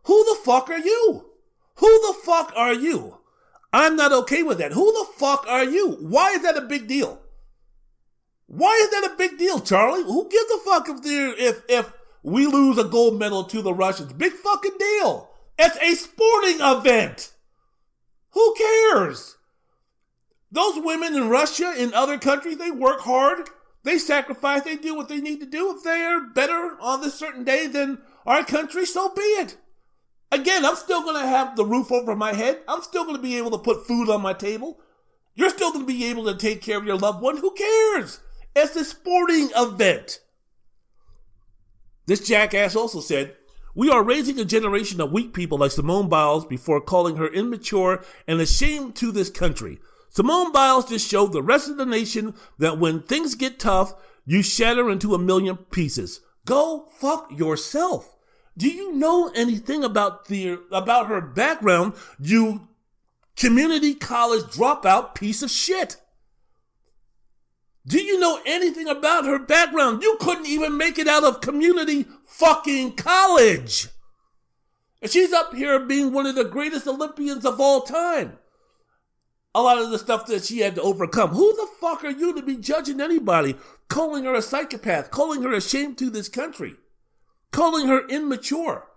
Who the fuck are you? Who the fuck are you? I'm not okay with that. Who the fuck are you? Why is that a big deal? Why is that a big deal, Charlie? Who gives a fuck if if if we lose a gold medal to the Russians? Big fucking deal. It's a sporting event. Who cares? Those women in Russia, in other countries, they work hard. They sacrifice. They do what they need to do. If they are better on this certain day than our country, so be it. Again, I'm still going to have the roof over my head. I'm still going to be able to put food on my table. You're still going to be able to take care of your loved one. Who cares? It's a sporting event. This jackass also said, We are raising a generation of weak people like Simone Biles before calling her immature and a shame to this country. Simone Biles just showed the rest of the nation that when things get tough, you shatter into a million pieces. Go fuck yourself. Do you know anything about the about her background, you community college dropout piece of shit? Do you know anything about her background? You couldn't even make it out of community fucking college. And she's up here being one of the greatest Olympians of all time. A lot of the stuff that she had to overcome. Who the fuck are you to be judging anybody? Calling her a psychopath, calling her a shame to this country, calling her immature,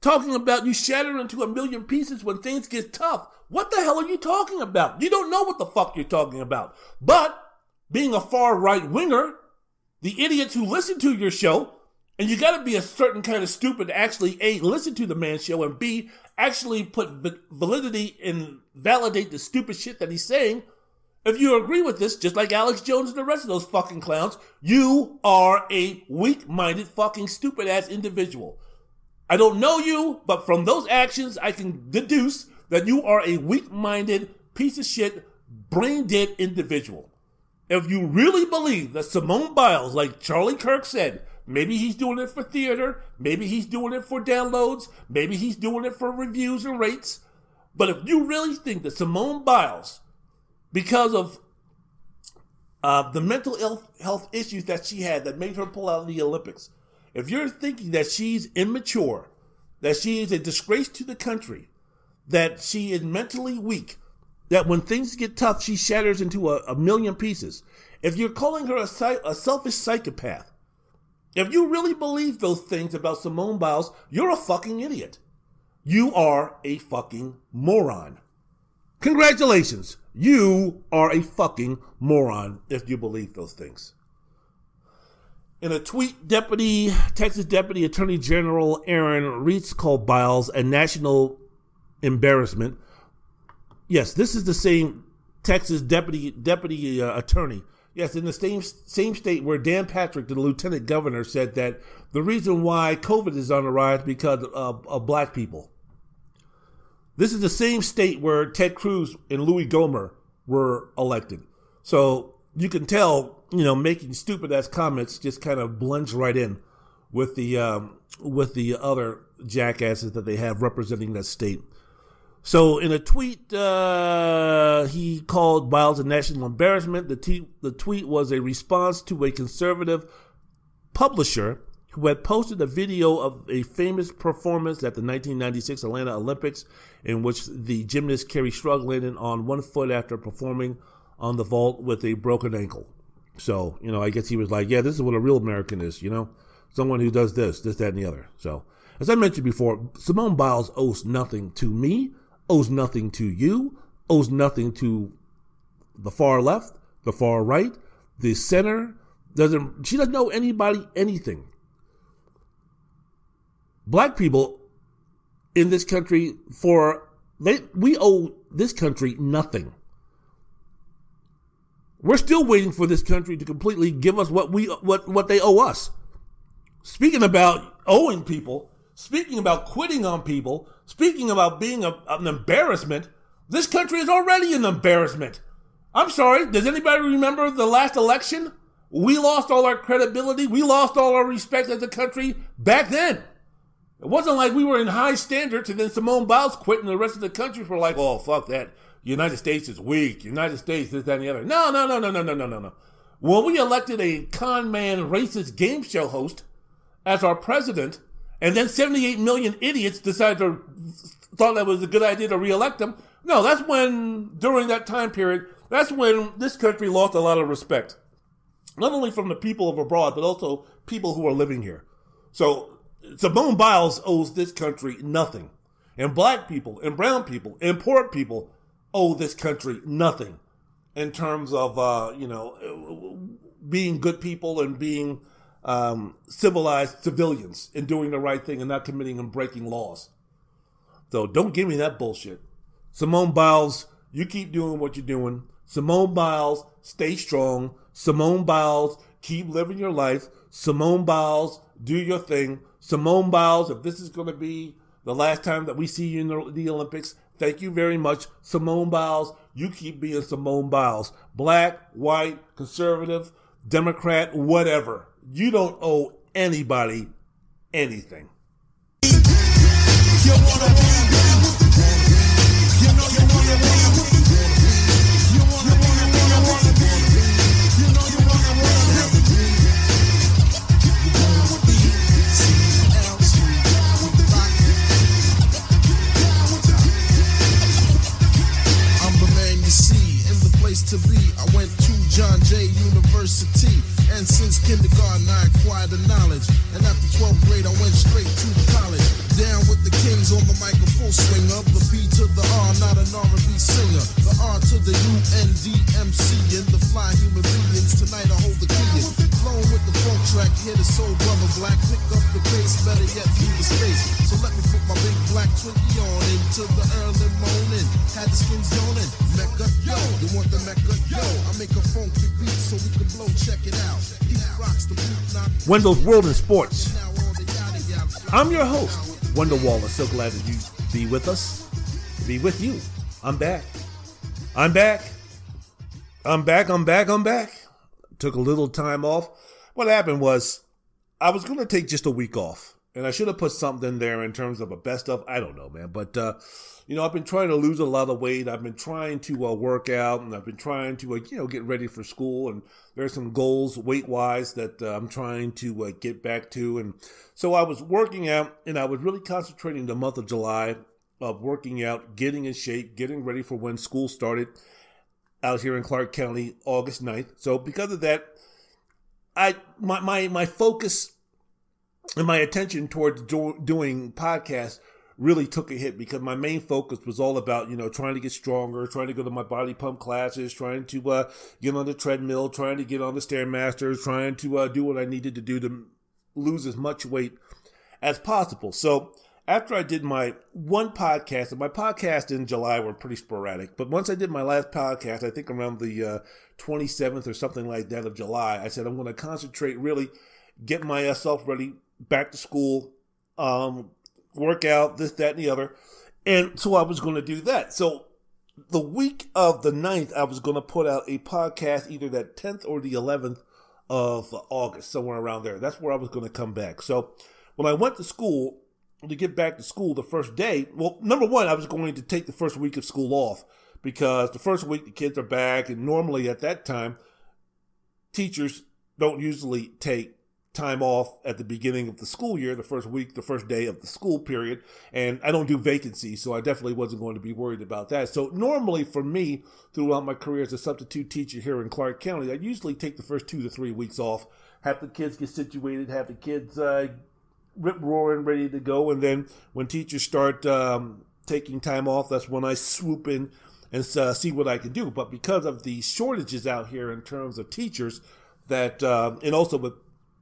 talking about you shatter into a million pieces when things get tough. What the hell are you talking about? You don't know what the fuck you're talking about. But being a far right winger, the idiots who listen to your show And you got to be a certain kind of stupid to actually A, listen to the man show, and B, actually put validity and validate the stupid shit that he's saying. If you agree with this, just like Alex Jones and the rest of those fucking clowns, you are a weak minded, fucking stupid ass individual. I don't know you, but from those actions, I can deduce that you are a weak minded, piece of shit, brain dead individual. If you really believe that Simone Biles, like Charlie Kirk said, maybe he's doing it for theater, maybe he's doing it for downloads, maybe he's doing it for reviews and rates. But if you really think that Simone Biles, because of uh, the mental health issues that she had that made her pull out of the Olympics, if you're thinking that she's immature, that she is a disgrace to the country, that she is mentally weak, that when things get tough, she shatters into a, a million pieces. If you're calling her a, a selfish psychopath, if you really believe those things about Simone Biles, you're a fucking idiot. You are a fucking moron. Congratulations. You are a fucking moron if you believe those things. In a tweet, Deputy Texas Deputy Attorney General Aaron Reitz called Biles a national embarrassment. Yes, this is the same Texas Deputy Deputy uh, Attorney. Yes, in the same same state where Dan Patrick, the Lieutenant Governor, said that the reason why COVID is on the rise because of, of black people. This is the same state where Ted Cruz and Louis Gohmert were elected. So you can tell you know, making stupid ass comments just kind of blends right in with the um, with the other jackasses that they have representing that state. So, in a tweet, uh, he called Biles a national embarrassment. The, te- the tweet was a response to a conservative publisher who had posted a video of a famous performance at the 1996 Atlanta Olympics in which the gymnast Kerri Strug landed on one foot after performing on the vault with a broken ankle. So, you know, I guess he was like, yeah, this is what a real American is, you know? Someone who does this, this, that, and the other. So, as I mentioned before, Simone Biles owes nothing to me, owes nothing to you, owes nothing to the far left, the far right, the center. Doesn't she doesn't know anybody anything. Black people in this country for they we owe this country nothing. We're still waiting for this country to completely give us what we what what they owe us. Speaking about owing people, speaking about quitting on people, speaking about being a, an embarrassment, this country is already an embarrassment. I'm sorry, does anybody remember the last election? We lost all our credibility, we lost all our respect as a country back then. It wasn't like we were in high standards and then Simone Biles quit and the rest of the country were like, oh, fuck that. United States is weak. United States, this, that, and the other. No, no, no, no, no, no, no, no, no. When we elected a con man, racist game show host as our president, and then 78 million idiots decided to thought that was a good idea to reelect him. No, that's when during that time period, that's when this country lost a lot of respect, not only from the people of abroad, but also people who are living here. So Simone Biles owes this country nothing, and black people, and brown people, and poor people owe this country nothing in terms of uh, you know being good people and being um, civilized civilians and doing the right thing and not committing and breaking laws. So don't give me that bullshit. Simone Biles, you keep doing what you're doing. Simone Biles, stay strong. Simone Biles, keep living your life. Simone Biles, do your thing. Simone Biles, if this is going to be the last time that we see you in the, the Olympics, Thank you very much, Simone Biles. You keep being Simone Biles. Black, white, conservative, Democrat, whatever. You don't owe anybody anything. to John Jay University, and since kindergarten I acquired the knowledge. And after 12th grade, I went straight to college. Down with the kings on the mic, a full swing the P to the R, not an R&B singer. The R to the U N D M C and the fly human beings. Tonight I hold the key. Flowing with the funk track hit a soul brother black. Pick up the pace, better yet through the space. So let me put my big black Twinkie on into the early morning. Had the skins yawning. Mecca, yo, you want the Mecca, yo? I make a funky beat so we can blow. Check it out. He rocks the boot knock. Wendell's World in Sports. Now all the yada yada. I'm your host, Wendell Wallace. So glad that you be with us, be with you. I'm back. I'm back. I'm back. I'm back. I'm back. Took a little time off. What happened was I was going to take just a week off, and I should have put something there in terms of a best of. I don't know, man, but uh, you know, I've been trying to lose a lot of weight. I've been trying to uh, work out, and I've been trying to, uh, you know, get ready for school. And there's some goals weight wise that uh, I'm trying to uh, get back to. And so I was working out, and I was really concentrating the month of July of working out, getting in shape, getting ready for when school started out here in Clark County, August 9th. So because of that, I my my, my focus and my attention towards do, doing podcasts really took a hit because my main focus was all about you know trying to get stronger trying to go to my body pump classes trying to uh, get on the treadmill trying to get on the stairmasters trying to uh, do what i needed to do to lose as much weight as possible. So after i did my one podcast and my podcast in july were pretty sporadic but once i did my last podcast i think around the uh, 27th or something like that of july i said i'm going to concentrate really get myself ready back to school um, work out, this, that, and the other. And so I was going to do that. So the week of the 9th, I was going to put out a podcast either that 10th or the 11th of August, somewhere around there. That's where I was going to come back. So when I went to school, to get back to school the first day, well, number one, I was going to take the first week of school off because the first week the kids are back. And normally at that time, teachers don't usually take time off at the beginning of the school year, the first week, the first day of the school period. And I don't do vacancies, so I definitely wasn't going to be worried about that. So normally for me, throughout my career as a substitute teacher here in Clark County, I usually take the first two to three weeks off, have the kids get situated, have the kids uh, rip roaring, ready to go. And then when teachers start um, taking time off, that's when I swoop in and uh, see what I can do. But because of the shortages out here in terms of teachers, that uh, and also with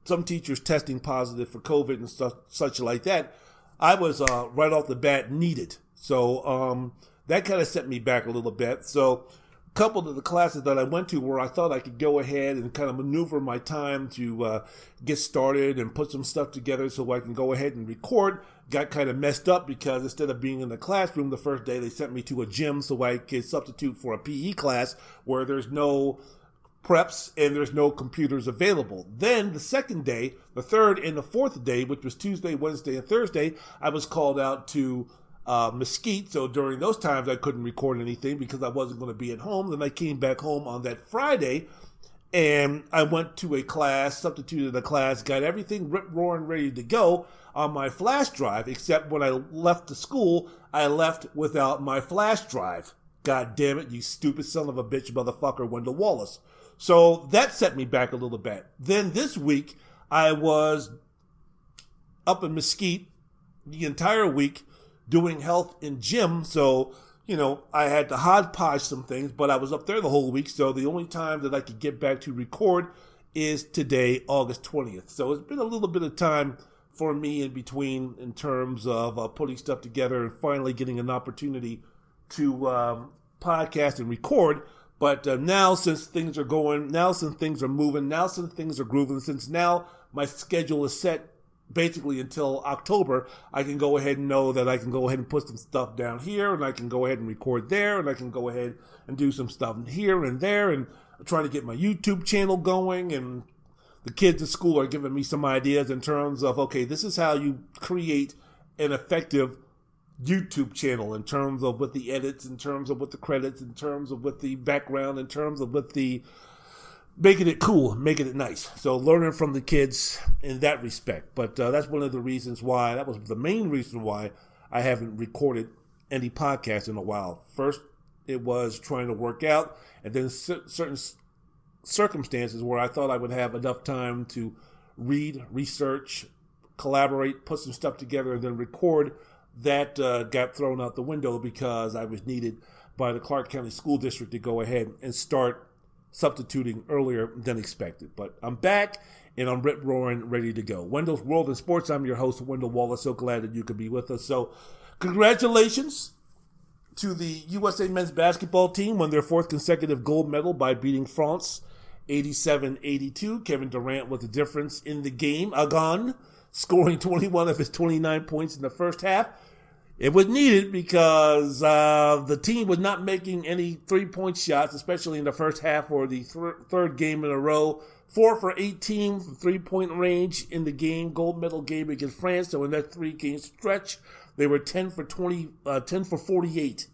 some teachers testing positive for COVID and stuff, such like that, I was uh, right off the bat needed. So um, that kind of set me back a little bit. So a couple of the classes that I went to where I thought I could go ahead and kind of maneuver my time to uh, get started and put some stuff together so I can go ahead and record got kind of messed up because instead of being in the classroom the first day, they sent me to a gym so I could substitute for a PE class where there's no preps and there's no computers available. Then the second day, the third and the fourth day, which was Tuesday, Wednesday, and Thursday, I was called out to uh, Mesquite. So during those times, I couldn't record anything because I wasn't going to be at home. Then I came back home on that Friday and I went to a class, substituted a class, got everything rip roaring ready to go on my flash drive, except when I left the school, I left without my flash drive. God damn it, you stupid son of a bitch motherfucker, Wendell Wallace. So that set me back a little bit. Then this week, I was up in Mesquite the entire week doing health in gym. So, you know, I had to hodgepodge some things, but I was up there the whole week. So the only time that I could get back to record is today, August 20th. So it's been a little bit of time for me in between in terms of uh, putting stuff together and finally getting an opportunity to um, podcast and record. But uh, now, since things are going, now since things are moving, now since things are grooving, since now my schedule is set basically until October, I can go ahead and know that I can go ahead and put some stuff down here, and I can go ahead and record there, and I can go ahead and do some stuff here and there, and trying to get my YouTube channel going. And the kids at school are giving me some ideas in terms of okay, this is how you create an effective YouTube channel in terms of with the edits, in terms of with the credits, in terms of with the background, in terms of with the making it cool, making it nice. So learning from the kids in that respect. But uh, that's one of the reasons why that was the main reason why I haven't recorded any podcast in a while. First, it was trying to work out, and then certain circumstances where I thought I would have enough time to read, research, collaborate, put some stuff together, and then record that uh, got thrown out the window because I was needed by the Clark County School District to go ahead and start substituting earlier than expected. But I'm back and I'm rip roaring, ready to go. Wendell's World in Sports. I'm your host, Wendell Wallace. So glad that you could be with us. So, congratulations to the USA men's basketball team won their fourth consecutive gold medal by beating France 87 82. Kevin Durant was the difference in the game. Agon scoring 21 of his 29 points in the first half. It was needed because uh, the team was not making any three point shots, especially in the first half or the th- third game in a row. Four for 18 from three point range in the game, gold medal game against France. So in that three game stretch, they were 10 for 20, uh, 10 for 48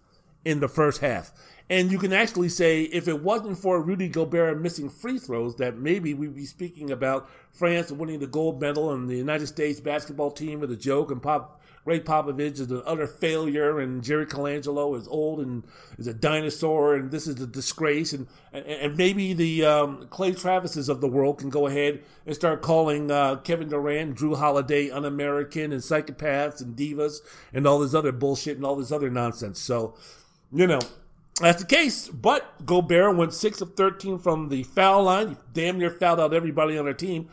in the first half. And you can actually say if it wasn't for Rudy Gobert missing free throws, that maybe we'd be speaking about France winning the gold medal and the United States basketball team with a joke and Pop Gregg Popovich is an utter failure, and Jerry Colangelo is old and is a dinosaur, and this is a disgrace. And and, and maybe the um, Clay Travises of the world can go ahead and start calling uh, Kevin Durant, Drew Holiday un-American and psychopaths and divas and all this other bullshit and all this other nonsense. So, you know, that's the case. But Gobert went six of thirteen from the foul line. Damn near fouled out everybody on their team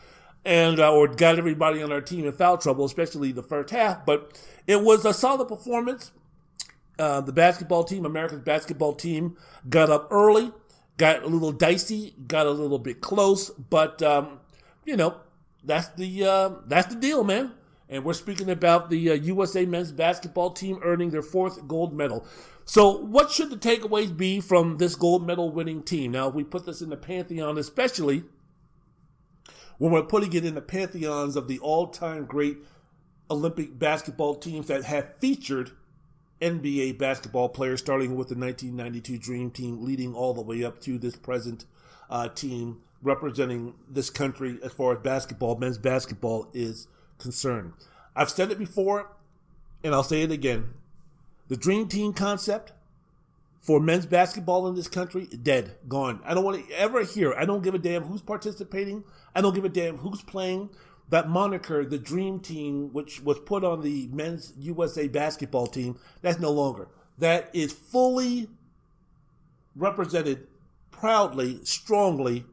and uh, or got everybody on our team in foul trouble, especially the first half. But it was a solid performance. Uh, the basketball team, America's basketball team, got up early, got a little dicey, got a little bit close, but um, you know that's the uh, that's the deal, man. And we're speaking about the uh, USA men's basketball team earning their fourth gold medal. So, what should the takeaways be from this gold medal winning team? Now, if we put this in the pantheon, especially when we're putting it in the pantheons of the all-time great Olympic basketball teams that have featured NBA basketball players, starting with the 1992 Dream Team, leading all the way up to this present uh, team representing this country as far as basketball, men's basketball is concerned. I've said it before, and I'll say it again. The Dream Team concept for men's basketball in this country, is dead, gone. I don't want to ever hear. I don't give a damn who's participating. I don't give a damn who's playing. That moniker, the Dream Team, which was put on the men's USA basketball team, that's no longer. That is fully represented proudly, strongly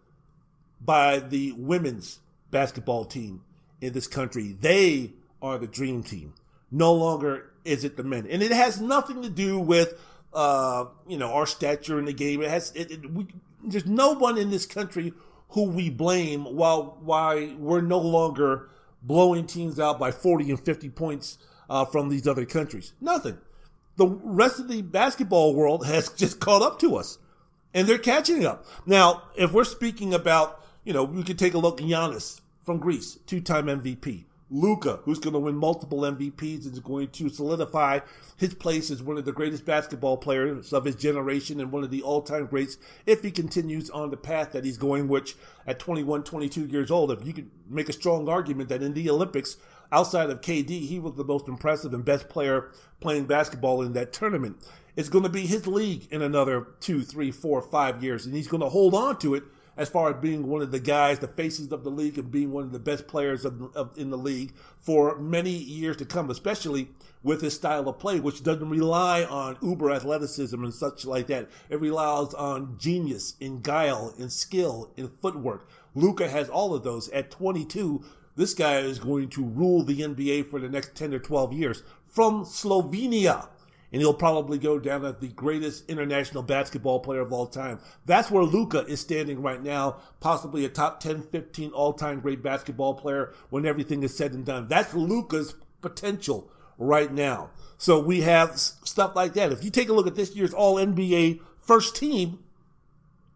by the women's basketball team in this country. They are the Dream Team. No longer is it the men. And it has nothing to do with uh, you know, our stature in the game. It has, it, it, we, there's no one in this country who we blame while why we're no longer blowing teams out by 40 and 50 points uh, from these other countries. Nothing. The rest of the basketball world has just caught up to us, and they're catching up. Now, if we're speaking about, you know, we could take a look at Giannis from Greece, two-time MVP. Luka, who's going to win multiple MVPs, is going to solidify his place as one of the greatest basketball players of his generation and one of the all-time greats if he continues on the path that he's going, which at 21, 22 years old, if you could make a strong argument that in the Olympics, outside of KD, he was the most impressive and best player playing basketball in that tournament. It's going to be his league in another two, three, four, five years, and he's going to hold on to it as far as being one of the guys, the faces of the league, and being one of the best players of, of, in the league for many years to come, especially with his style of play, which doesn't rely on uber athleticism and such like that. It relies on genius, in guile, in skill, in footwork. Luka has all of those. At 22, this guy is going to rule the NBA for the next 10 or 12 years from Slovenia and he'll probably go down as the greatest international basketball player of all time. That's where Luka is standing right now, possibly a top 10, 15 all-time great basketball player when everything is said and done. That's Luka's potential right now. So we have stuff like that. If you take a look at this year's All NBA first team,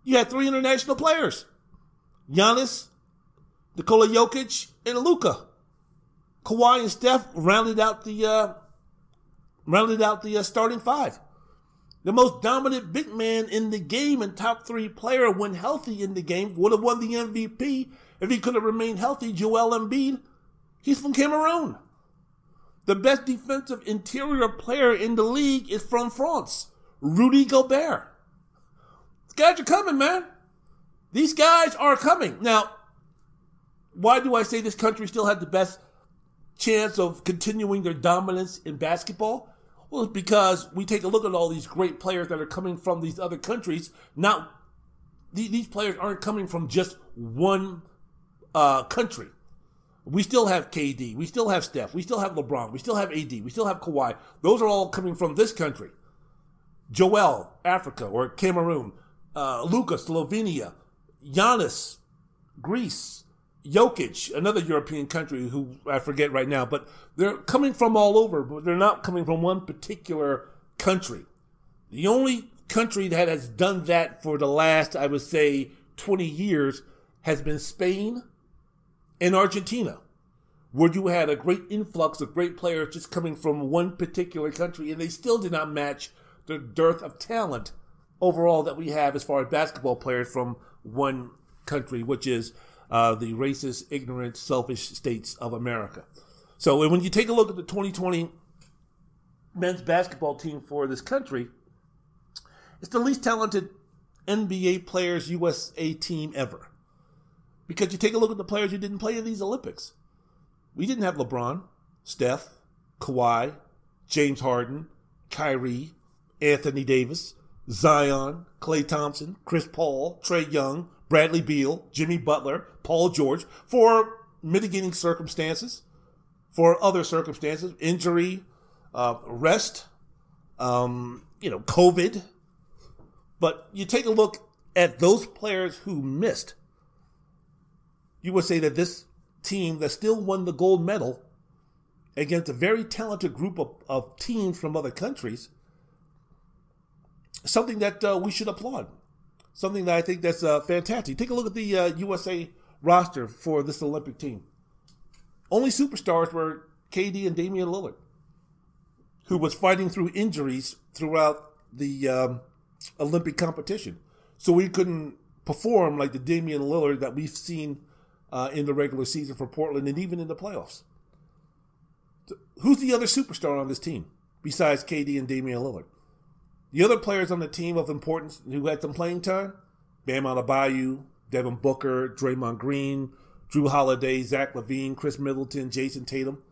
you had three international players: Giannis, Nikola Jokic, and Luka. Kawhi and Steph rounded out the uh, rounded out the uh, starting five. The most dominant big man in the game and top three player when healthy in the game would have won the MVP if he could have remained healthy. Joel Embiid, he's from Cameroon. The best defensive interior player in the league is from France, Rudy Gobert. These guys are coming, man. These guys are coming. Now, why do I say this country still had the best chance of continuing their dominance in basketball? Well, it's because we take a look at all these great players that are coming from these other countries, not the- these players aren't coming from just one uh, country. We still have KD. We still have Steph. We still have LeBron. We still have AD. We still have Kawhi. Those are all coming from this country. Joel, Africa or Cameroon. Uh, Luka, Slovenia. Giannis, Greece. Jokic, another European country who I forget right now, but they're coming from all over, but they're not coming from one particular country. The only country that has done that for the last, I would say, 20 years has been Spain and Argentina, where you had a great influx of great players just coming from one particular country, and they still did not match the dearth of talent overall that we have as far as basketball players from one country, which is uh, the racist, ignorant, selfish states of America. So when you take a look at the 2020 men's basketball team for this country, it's the least talented NBA players USA team ever. Because you take a look at the players who didn't play in these Olympics. We didn't have LeBron, Steph, Kawhi, James Harden, Kyrie, Anthony Davis, Zion, Klay Thompson, Chris Paul, Trae Young, Bradley Beal, Jimmy Butler, Paul George for mitigating circumstances, for other circumstances, injury, uh, rest, um, you know, COVID. But you take a look at those players who missed. You would say that this team that still won the gold medal against a very talented group of, of teams from other countries, something that uh, we should applaud. Something that I think that's uh, fantastic. Take a look at the uh, USA roster for this Olympic team. Only superstars were KD and Damian Lillard, who was fighting through injuries throughout the um, Olympic competition. So we couldn't perform like the Damian Lillard that we've seen uh, in the regular season for Portland and even in the playoffs. Who's the other superstar on this team besides KD and Damian Lillard? The other players on the team of importance who had some playing time, Bam Adebayo, Devin Booker, Draymond Green, Jrue Holiday, Zach LaVine, Khris Middleton, Jayson Tatum.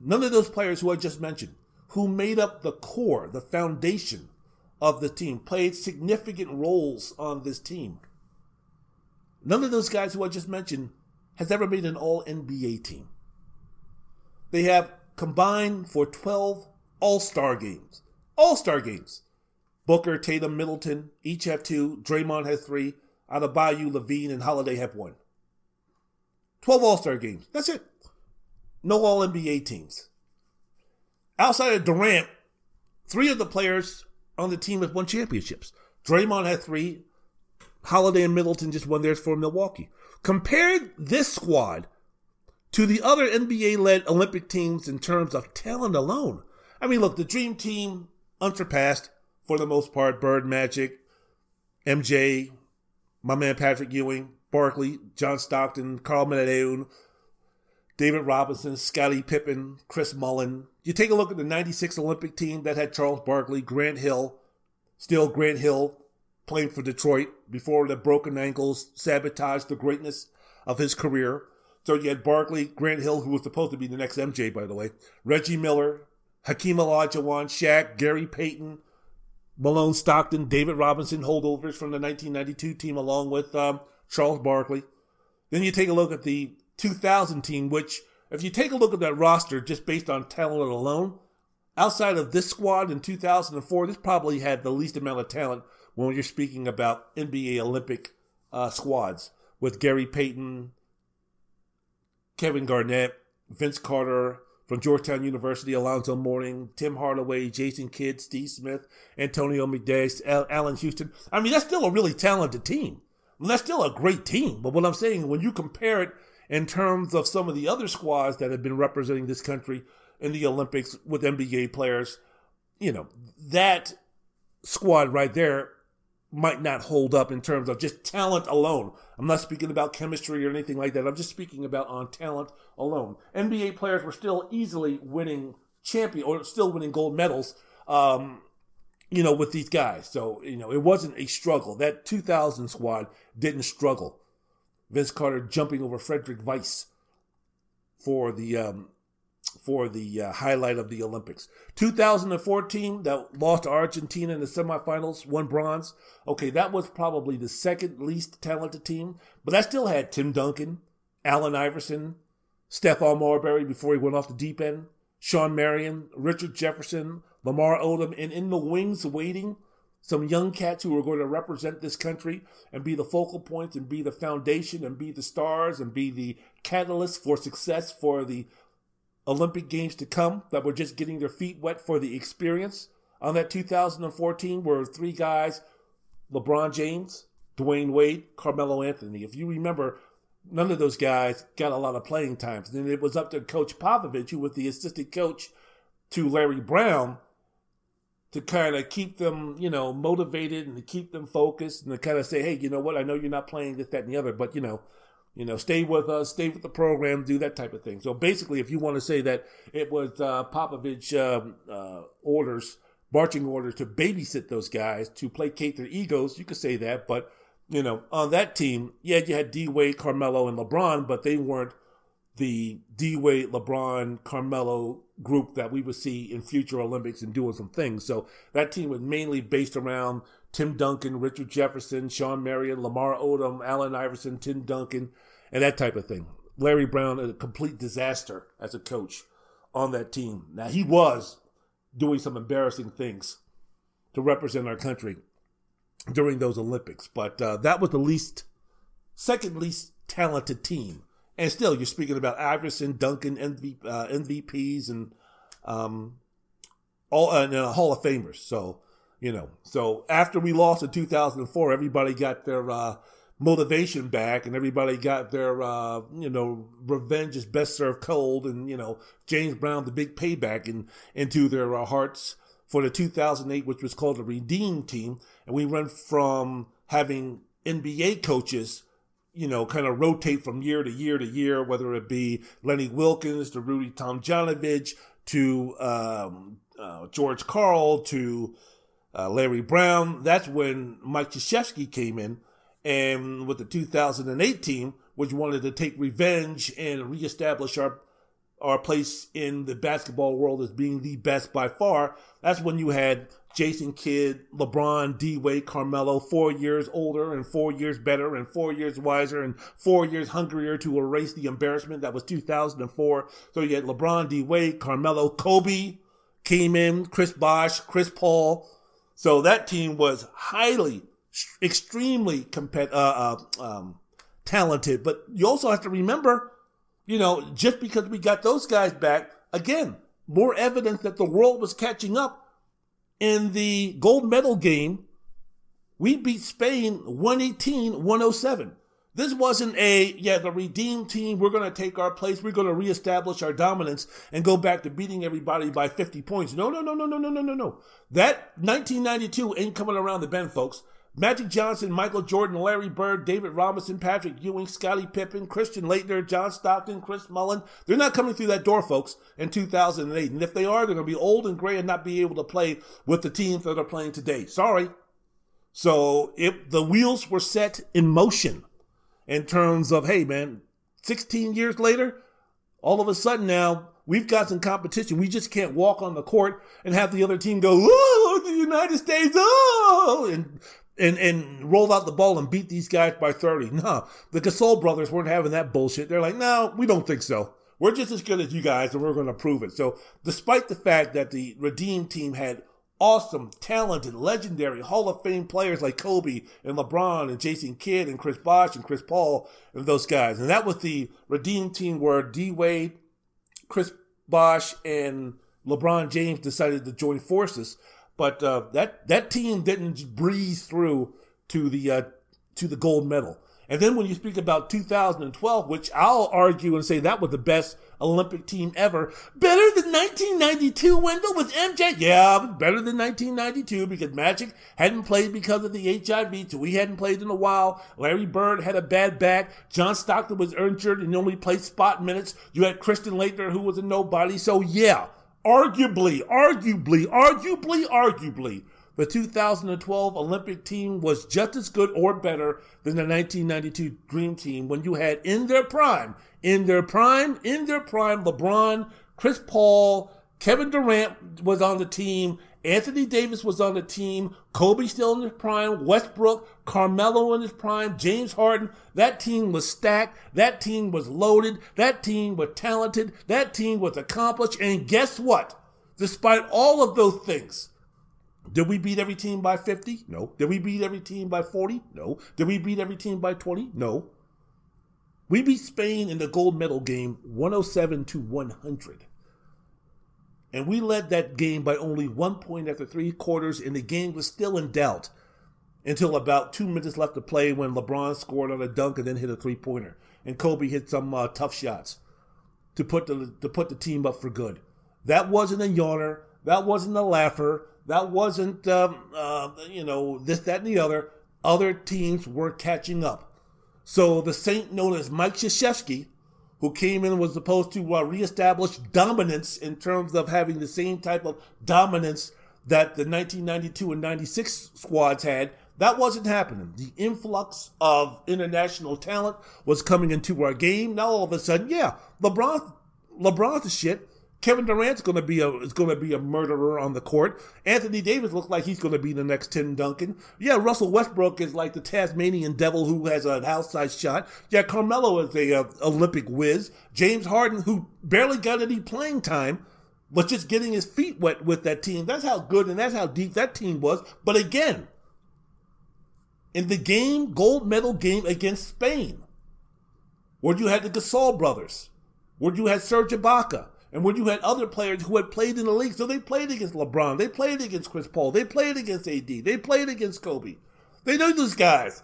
None of those players who I just mentioned, who made up the core, the foundation of the team, played significant roles on this team. None of those guys who I just mentioned has ever made an all NBA team. They have combined for 12 All Star games. All Star games. Booker, Tatum, Middleton each have two. Draymond has three. Adebayo, LaVine, and Holiday have one. 12 All Star games. That's it. No All NBA teams. Outside of Durant, three of the players on the team have won championships. Draymond had three. Holiday and Middleton just won theirs for Milwaukee. Compare this squad to the other NBA led Olympic teams in terms of talent alone. I mean, look, the Dream Team, unsurpassed for the most part. Bird Magic, MJ, my man Patrick Ewing, Barkley, John Stockton, Karl Malone, David Robinson, Scottie Pippen, Chris Mullin. You take a look at the 96 Olympic team that had Charles Barkley, Grant Hill, still Grant Hill playing for Detroit before the broken ankles sabotaged the greatness of his career. So you had Barkley, Grant Hill, who was supposed to be the next MJ, by the way, Reggie Miller, Hakeem Olajuwon, Shaq, Gary Payton, Malone Stockton, David Robinson, holdovers from the 1992 team, along with um, Charles Barkley. Then you take a look at the 2000 team, which, if you take a look at that roster just based on talent alone, outside of this squad in 2004, this probably had the least amount of talent when you're speaking about NBA Olympic uh, squads with Gary Payton, Kevin Garnett, Vince Carter from Georgetown University, Alonzo Mourning, Tim Hardaway, Jason Kidd, Steve Smith, Antonio Al- Allan Houston. I mean, that's still a really talented team. That's still a great team. But what I'm saying, when you compare it in terms of some of the other squads that have been representing this country in the Olympics with NBA players, you know, that squad right there might not hold up in terms of just talent alone. I'm not speaking about chemistry or anything like that. I'm just speaking about on talent alone. NBA players were still easily winning champion or still winning gold medals, um, you know, with these guys. So, you know, it wasn't a struggle. That 2000 squad didn't struggle. Vince Carter jumping over Frédéric Weis for the um, for the uh, highlight of the Olympics. 2014, that lost to Argentina in the semifinals, won bronze. Okay, that was probably the second least talented team, but I still had Tim Duncan, Allen Iverson, Stephon Marbury before he went off the deep end, Shawn Marion, Richard Jefferson, Lamar Odom, and in the wings waiting, some young cats who are going to represent this country and be the focal points and be the foundation and be the stars and be the catalyst for success for the Olympic Games to come that were just getting their feet wet for the experience. On that 2014 were three guys LeBron James, Dwyane Wade, Carmelo Anthony. If you remember, none of those guys got a lot of playing times. And it was up to Coach Popovich, who was the assistant coach to Larry Brown, to kind of keep them, you know, motivated and to keep them focused and to kind of say, hey, you know what? I know you're not playing this, that, and the other, but you know, you know, stay with us, stay with the program, do that type of thing. So basically, if you want to say that it was uh, Popovich um, uh, orders, marching orders to babysit those guys to placate their egos, you could say that. But you know, on that team, yeah, you had D Wade, Carmelo, and LeBron, but they weren't the D Wade, LeBron, Carmelo group that we would see in future Olympics and doing some things. So that team was mainly based around Tim Duncan, Richard Jefferson, Shawn Marion, Lamar Odom, Allen Iverson, Tim Duncan, and that type of thing. Larry Brown, a complete disaster as a coach on that team. Now, he was doing some embarrassing things to represent our country during those Olympics, but uh, that was the least, second least talented team and still, you're speaking about Iverson, Duncan, MV, uh, MVPs, and um, all and uh, Hall of Famers. So you know, so after we lost in 2004, everybody got their uh, motivation back, and everybody got their uh, you know revenge is best served cold, and you know James Brown the big payback in, into their uh, hearts for the 2008, which was called the Redeem Team, and we went from having NBA coaches you know, kind of rotate from year to year to year, whether it be Lenny Wilkens to Rudy Tomjanovich to um, uh, George Karl to uh, Larry Brown. That's when Mike Krzyzewski came in, and with the 2008 team, which wanted to take revenge and reestablish our our place in the basketball world as being the best by far. That's when you had Jason Kidd, LeBron, D Wade, Carmelo, four years older and four years better and four years wiser and four years hungrier to erase the embarrassment that was 2004. So you had LeBron, D Wade, Carmelo, Kobe came in, Chris Bosh, Chris Paul. So that team was highly, extremely compet- uh, uh, um, talented. But you also have to remember, you know, just because we got those guys back, again, more evidence that the world was catching up in the gold medal game, we beat Spain 118 107. This wasn't a, yeah, the redeemed team, we're going to take our place, we're going to reestablish our dominance and go back to beating everybody by 50 points. No, no, no, no, no, no, no, no, no. That 1992 ain't coming around the bend, folks. Magic Johnson, Michael Jordan, Larry Bird, David Robinson, Patrick Ewing, Scottie Pippen, Christian Laettner, John Stockton, Chris Mullin. They're not coming through that door, folks, in 2008. And if they are, they're going to be old and gray and not be able to play with the teams that are playing today. Sorry. So if the wheels were set in motion in terms of, hey, man, 16 years later, all of a sudden now we've got some competition. We just can't walk on the court and have the other team go, oh, the United States, oh, and and and rolled out the ball and beat these guys by 30. No, the Gasol brothers weren't having that bullshit. They're like, no, we don't think so. We're just as good as you guys, and we're going to prove it. So, despite the fact that the Redeem team had awesome, talented, legendary Hall of Fame players like Kobe and LeBron and Jason Kidd and Chris Bosh and Chris Paul and those guys, and that was the Redeem team where D Wade, Chris Bosh, and LeBron James decided to join forces. But uh, that that team didn't breeze through to the uh, to the gold medal. And then when you speak about 2012, which I'll argue and say that was the best Olympic team ever, better than 1992, Wendell, with MJ. Yeah, better than 1992 because Magic hadn't played because of the HIV, so he hadn't played in a while. Larry Bird had a bad back. John Stockton was injured and only played spot minutes. You had Christian Laettner, who was a nobody. So yeah, arguably, arguably, arguably, arguably, the 2012 Olympic team was just as good or better than the 1992 Dream Team when you had in their prime, in their prime, in their prime, LeBron, Chris Paul, Kevin Durant was on the team, Anthony Davis was on the team, Kobe still in his prime, Westbrook, Carmelo in his prime, James Harden. That team was stacked. That team was loaded. That team was talented. That team was accomplished. And guess what? Despite all of those things, did we beat every team by 50? No. Did we beat every team by 40? No. Did we beat every team by 20? No. We beat Spain in the gold medal game 107 to 100. And we led that game by only one point after three quarters, and the game was still in doubt until about two minutes left to play when LeBron scored on a dunk and then hit a three pointer. And Kobe hit some uh, tough shots to put the to put the team up for good. That wasn't a yawner. That wasn't a laugher. That wasn't um, uh, you know this that and the other. Other teams were catching up. So the Saint known as Mike Krzyzewski who came in was supposed to uh, reestablish dominance in terms of having the same type of dominance that the 1992 and 96 squads had. That wasn't happening. The influx of international talent was coming into our game. Now all of a sudden, yeah, LeBron, LeBron's shit. Kevin Durant's going to be a is going to be a murderer on the court. Anthony Davis looks like he's going to be the next Tim Duncan. Yeah, Russell Westbrook is like the Tasmanian devil who has an outside shot. Yeah, Carmelo is a, a Olympic whiz. James Harden, who barely got any playing time, was just getting his feet wet with that team. That's how good and that's how deep that team was. But again, in the game, gold medal game against Spain, where you had the Gasol brothers, where you had Serge Ibaka and when you had other players who had played in the league, so they played against LeBron, they played against Chris Paul, they played against AD, they played against Kobe. They know those guys.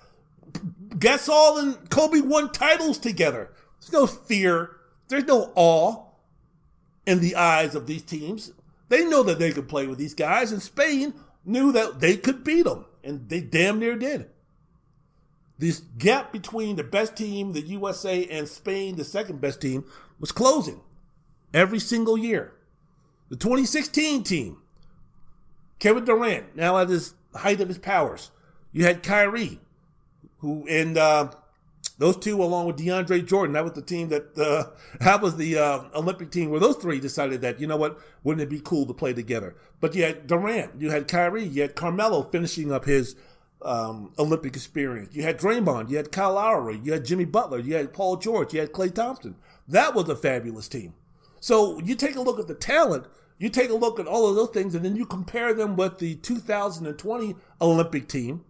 Gasol and Kobe won titles together. There's no fear. There's no awe in the eyes of these teams. They know that they could play with these guys, and Spain knew that they could beat them, and they damn near did. This gap between the best team, the USA, and Spain, the second best team, was closing every single year. The 2016 team, Kevin Durant, now at his height of his powers. You had Kyrie, who and uh, those two, along with DeAndre Jordan, that was the team that uh, that was the uh, Olympic team where those three decided that you know what, wouldn't it be cool to play together? But you had Durant, you had Kyrie, you had Carmelo finishing up his um, Olympic experience. You had Draymond, you had Kyle Lowry, you had Jimmy Butler, you had Paul George, you had Klay Thompson. That was a fabulous team. So you take a look at the talent, you take a look at all of those things, and then you compare them with the 2020 Olympic team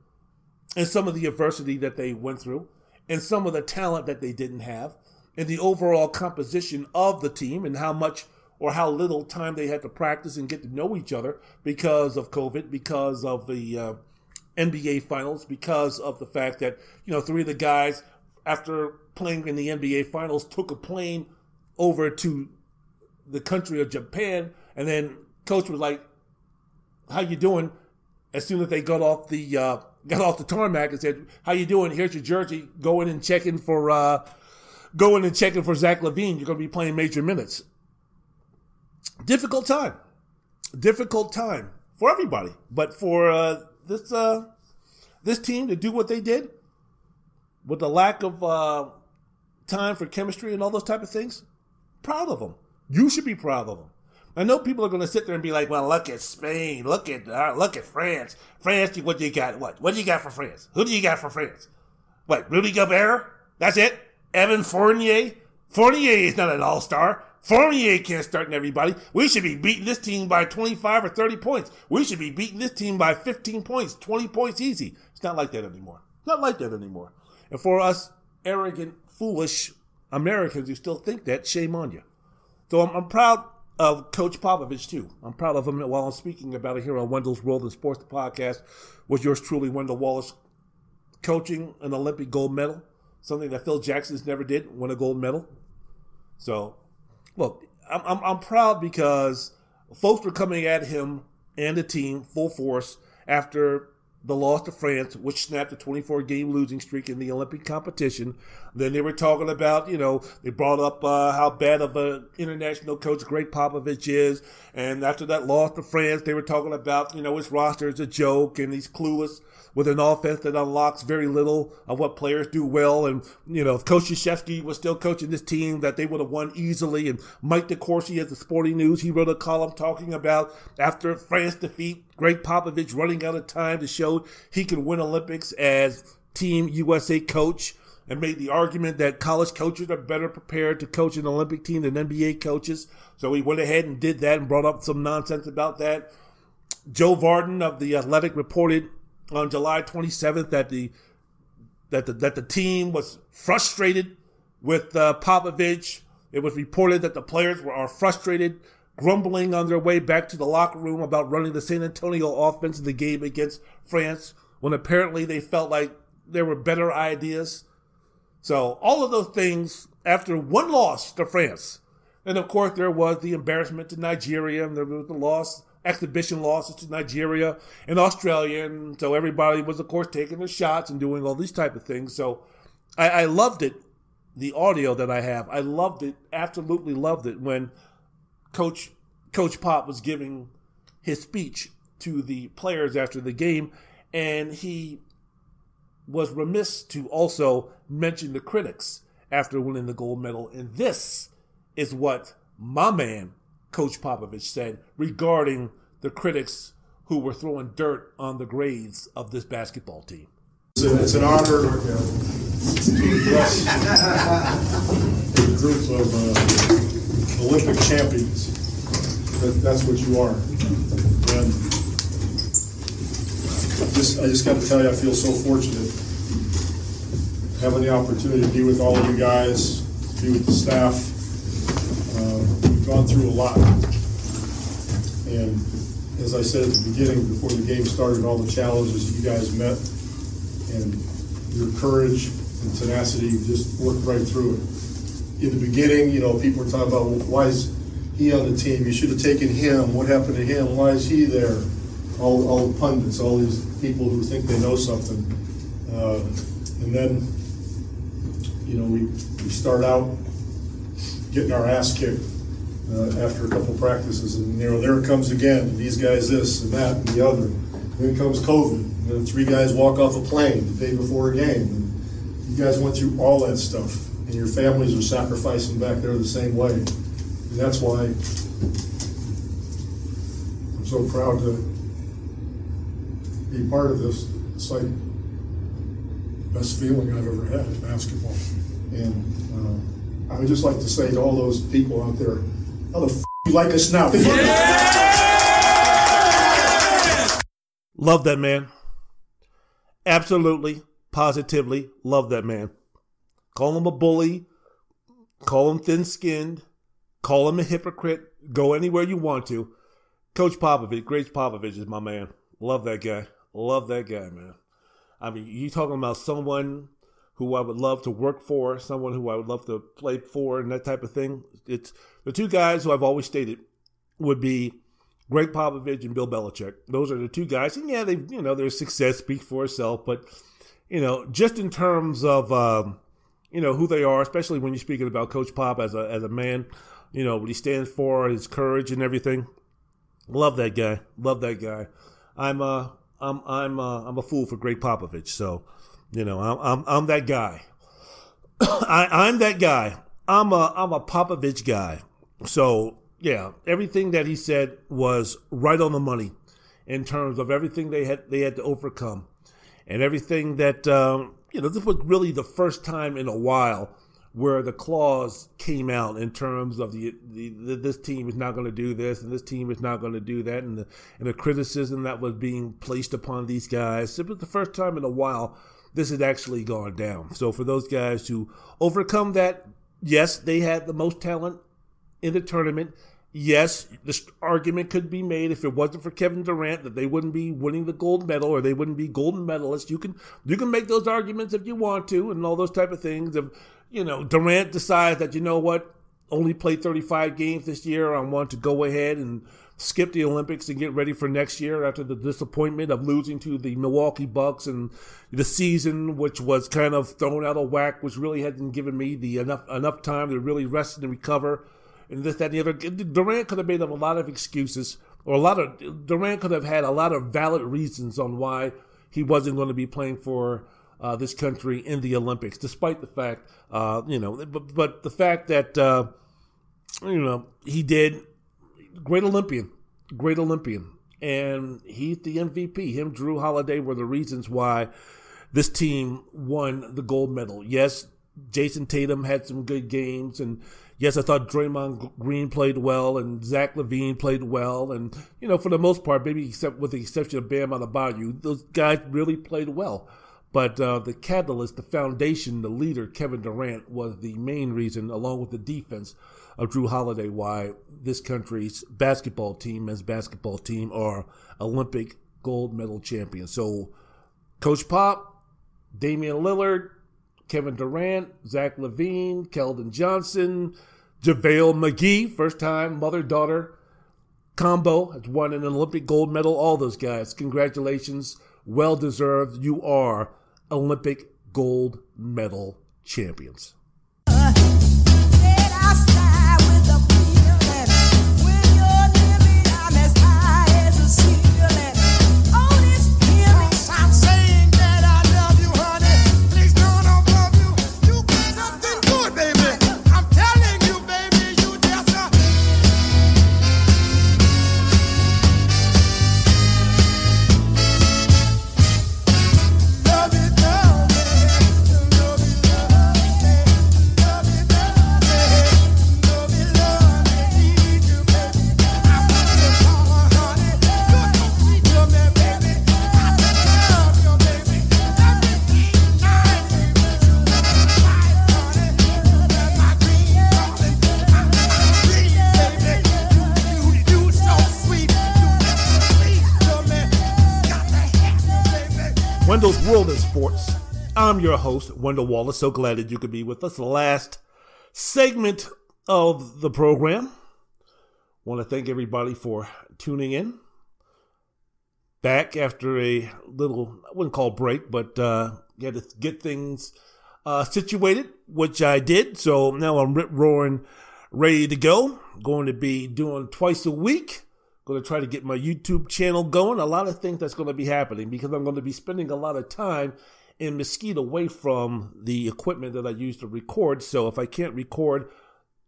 and some of the adversity that they went through, and some of the talent that they didn't have, and the overall composition of the team, and how much or how little time they had to practice and get to know each other because of COVID, because of the uh, NBA finals, because of the fact that, you know, three of the guys, after playing in the NBA finals, took a plane over to the country of Japan, and then coach was like, "How you doing?" As soon as they got off the uh, got off the tarmac and said, "How you doing? Here's your jersey. Go in and check in for uh, go in and check in for Zach LaVine. You're going to be playing major minutes." Difficult time, difficult time for everybody, but for uh, this uh, this team to do what they did with the lack of uh, time for chemistry and all those type of things, proud of them. You should be proud of them. I know people are going to sit there and be like, "Well, look at Spain, look at uh, look at France. France, what do you got? What what do you got for France? Who do you got for France? What Rudy Gobert? That's it. Evan Fournier. Fournier is not an all star. Fournier can't start in everybody. We should be beating this team by 25 or 30 points. We should be beating this team by 15 points, 20 points easy. It's not like that anymore. Not like that anymore. And for us arrogant, foolish Americans who still think that, shame on you. So I'm, I'm proud of Coach Popovich too. I'm proud of him while I'm speaking about it here on Wendell's World and Sports podcast with yours truly, Wendell Wallace, coaching an Olympic gold medal, something that Phil Jackson's never did, win a gold medal. So, look, I'm, I'm, I'm proud because folks were coming at him and the team full force after the loss to France, which snapped a 24 game losing streak in the Olympic competition. Then they were talking about, you know, they brought up uh, how bad of an international coach Gregg Popovich is. And after that loss to France, they were talking about, you know, his roster is a joke and he's clueless with an offense that unlocks very little of what players do well. And, you know, if Coach Krzyzewski was still coaching this team, that they would have won easily. And Mike DeCourcy at the Sporting News, he wrote a column talking about after France defeat, Gregg Popovich running out of time to show he can win Olympics as Team USA coach and made the argument that college coaches are better prepared to coach an Olympic team than NBA coaches. So he went ahead and did that and brought up some nonsense about that. Joe Vardon of the Athletic reported on July 27th that the that the that the team was frustrated with uh, Popovich. It was reported that the players were are frustrated, grumbling on their way back to the locker room about running the San Antonio offense in the game against France, when apparently they felt like there were better ideas. So all of those things after one loss to France, and of course there was the embarrassment to Nigeria, and there was the loss exhibition losses to Nigeria and Australia, and so everybody was, of course, taking their shots and doing all these type of things. So I, I loved it, the audio that I have. I loved it, absolutely loved it when Coach Coach Pop was giving his speech to the players after the game, and he was remiss to also mention the critics after winning the gold medal. And this is what my man Coach Popovich said regarding the critics who were throwing dirt on the grades of this basketball team. It's, an honor to address a group of uh, Olympic champions. That, that's what you are. And just, I just got to tell you, I feel so fortunate having the opportunity to be with all of you guys, be with the staff. Uh, we've gone through a lot. And as I said at the beginning, before the game started, all the challenges you guys met and your courage and tenacity just worked right through it. In the beginning, you know, people were talking about well, why is he on the team? You should have taken him. What happened to him? Why is he there? All, all the pundits, all these people who think they know something. Uh, and then, you know, we, we start out getting our ass kicked uh, after a couple practices, and you know there it comes again. These guys this and that and the other. Then comes COVID. And then three guys walk off a plane the day before a game. And you guys went through all that stuff, and your families are sacrificing back there the same way. And that's why I'm so proud to be part of this. It's like best feeling I've ever had in basketball. And uh, I would just like to say to all those people out there, how the f- you like us now? Love that man. Absolutely, positively, love that man. Call him a bully, call him thin skinned, call him a hypocrite, go anywhere you want to. Coach Popovich, Gregg Popovich is my man. Love that guy. Love that guy, man. I mean, you talking about someone who I would love to work for, someone who I would love to play for, and that type of thing. It's the two guys who I've always stated would be Gregg Popovich and Bill Belichick. Those are the two guys, and yeah, they you know their success speaks for itself, but you know just in terms of um, you know who they are, especially when you're speaking about Coach Pop as a as a man, you know what he stands for, his courage and everything. Love that guy. Love that guy. I'm uh I'm I'm uh, I'm a fool for Gregg Popovich, so you know I'm I'm, I'm that guy. I, I'm that guy. I'm a I'm a Popovich guy. So yeah, everything that he said was right on the money in terms of everything they had they had to overcome, and everything that um, you know. This was really the first time in a while where the claws came out in terms of the, the, the this team is not going to do this and this team is not going to do that, and the and the criticism that was being placed upon these guys. It was the first time in a while this had actually gone down. So for those guys to overcome that, yes, they had the most talent in the tournament. Yes, this argument could be made if it wasn't for Kevin Durant that they wouldn't be winning the gold medal or they wouldn't be golden medalists. You can you can make those arguments if you want to and all those type of things. If you know Durant decides that you know what only played 35 games this year, I want to go ahead and skip the Olympics and get ready for next year after the disappointment of losing to the Milwaukee Bucks and the season, which was kind of thrown out of whack, which really hadn't given me the enough enough time to really rest and recover. And this, that, and the other. Durant could have made up a lot of excuses, or a lot of Durant could have had a lot of valid reasons on why he wasn't going to be playing for uh, this country in the Olympics, despite the fact, uh, you know, but, but the fact that, uh, you know, he did great Olympian, great Olympian. And he's the MVP. Him, Jrue Holiday were the reasons why this team won the gold medal. Yes, Jayson Tatum had some good games, and yes, I thought Draymond Green played well, and Zach LaVine played well, and you know, for the most part, maybe except with the exception of Bam Adebayo, those guys really played well. But uh, the catalyst, the foundation, the leader, Kevin Durant, was the main reason, along with the defense, of Jrue Holiday why this country's basketball team, as basketball team, are Olympic gold medal champions. So, Coach Pop, Damian Lillard, Kevin Durant, Zach LaVine, Keldon Johnson, JaVale McGee, first time mother daughter combo, has won an Olympic gold medal. All those guys, congratulations. Well deserved. You are Olympic gold medal champions. Wendell's World of Sports. I'm your host, Wendell Wallace. So glad that you could be with us. Last segment of the program. Want to thank everybody for tuning in. Back after a little, I wouldn't call break, but uh, had to get things uh, situated, which I did. So now I'm rip roaring, ready to go. Going to be doing twice a week Going to try to get my YouTube channel going. A lot of things that's going to be happening because I'm going to be spending a lot of time in Mesquite away from the equipment that I use to record. So if I can't record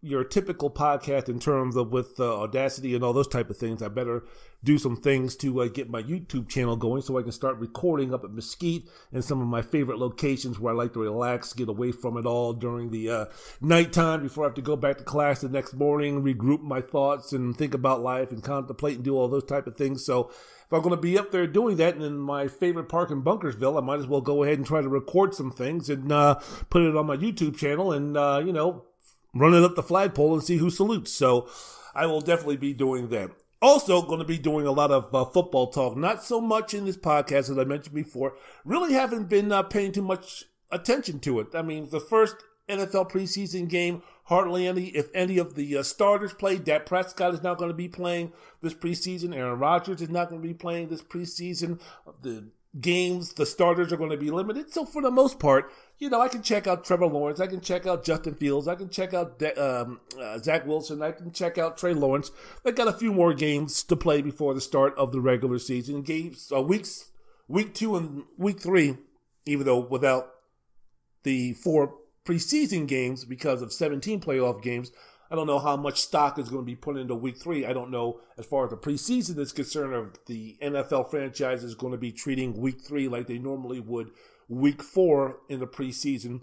your typical podcast in terms of with uh, Audacity and all those type of things, I better do some things to uh, get my YouTube channel going so I can start recording up at Mesquite and some of my favorite locations where I like to relax, get away from it all during the uh, nighttime before I have to go back to class the next morning, regroup my thoughts and think about life and contemplate and do all those type of things. So if I'm going to be up there doing that and in my favorite park in Bunkersville, I might as well go ahead and try to record some things and uh, put it on my YouTube channel and, uh, you know, running up the flagpole and see who salutes. So I will definitely be doing that. Also, going to be doing a lot of uh, football talk. Not so much in this podcast, as I mentioned before. Really haven't been uh, paying too much attention to it. I mean, the first NFL preseason game, hardly any, if any of the uh, starters played. Dak Prescott is not going to be playing this preseason. Aaron Rodgers is not going to be playing this preseason. The games, the starters are going to be limited. So for the most part, you know, I can check out Trevor Lawrence, I can check out Justin Fields, I can check out um, uh, Zach Wilson, I can check out Trey Lawrence. They got a few more games to play before the start of the regular season. Games, uh, weeks, week two and week three, even though without the four preseason games because of 17 playoff games. I don't know how much stock is going to be put into week three. I don't know as far as the preseason is concerned if the NFL franchise is going to be treating week three like they normally would week four in the preseason,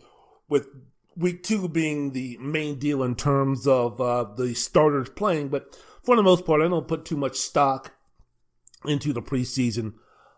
with week two being the main deal in terms of uh, the starters playing. But for the most part, I don't put too much stock into the preseason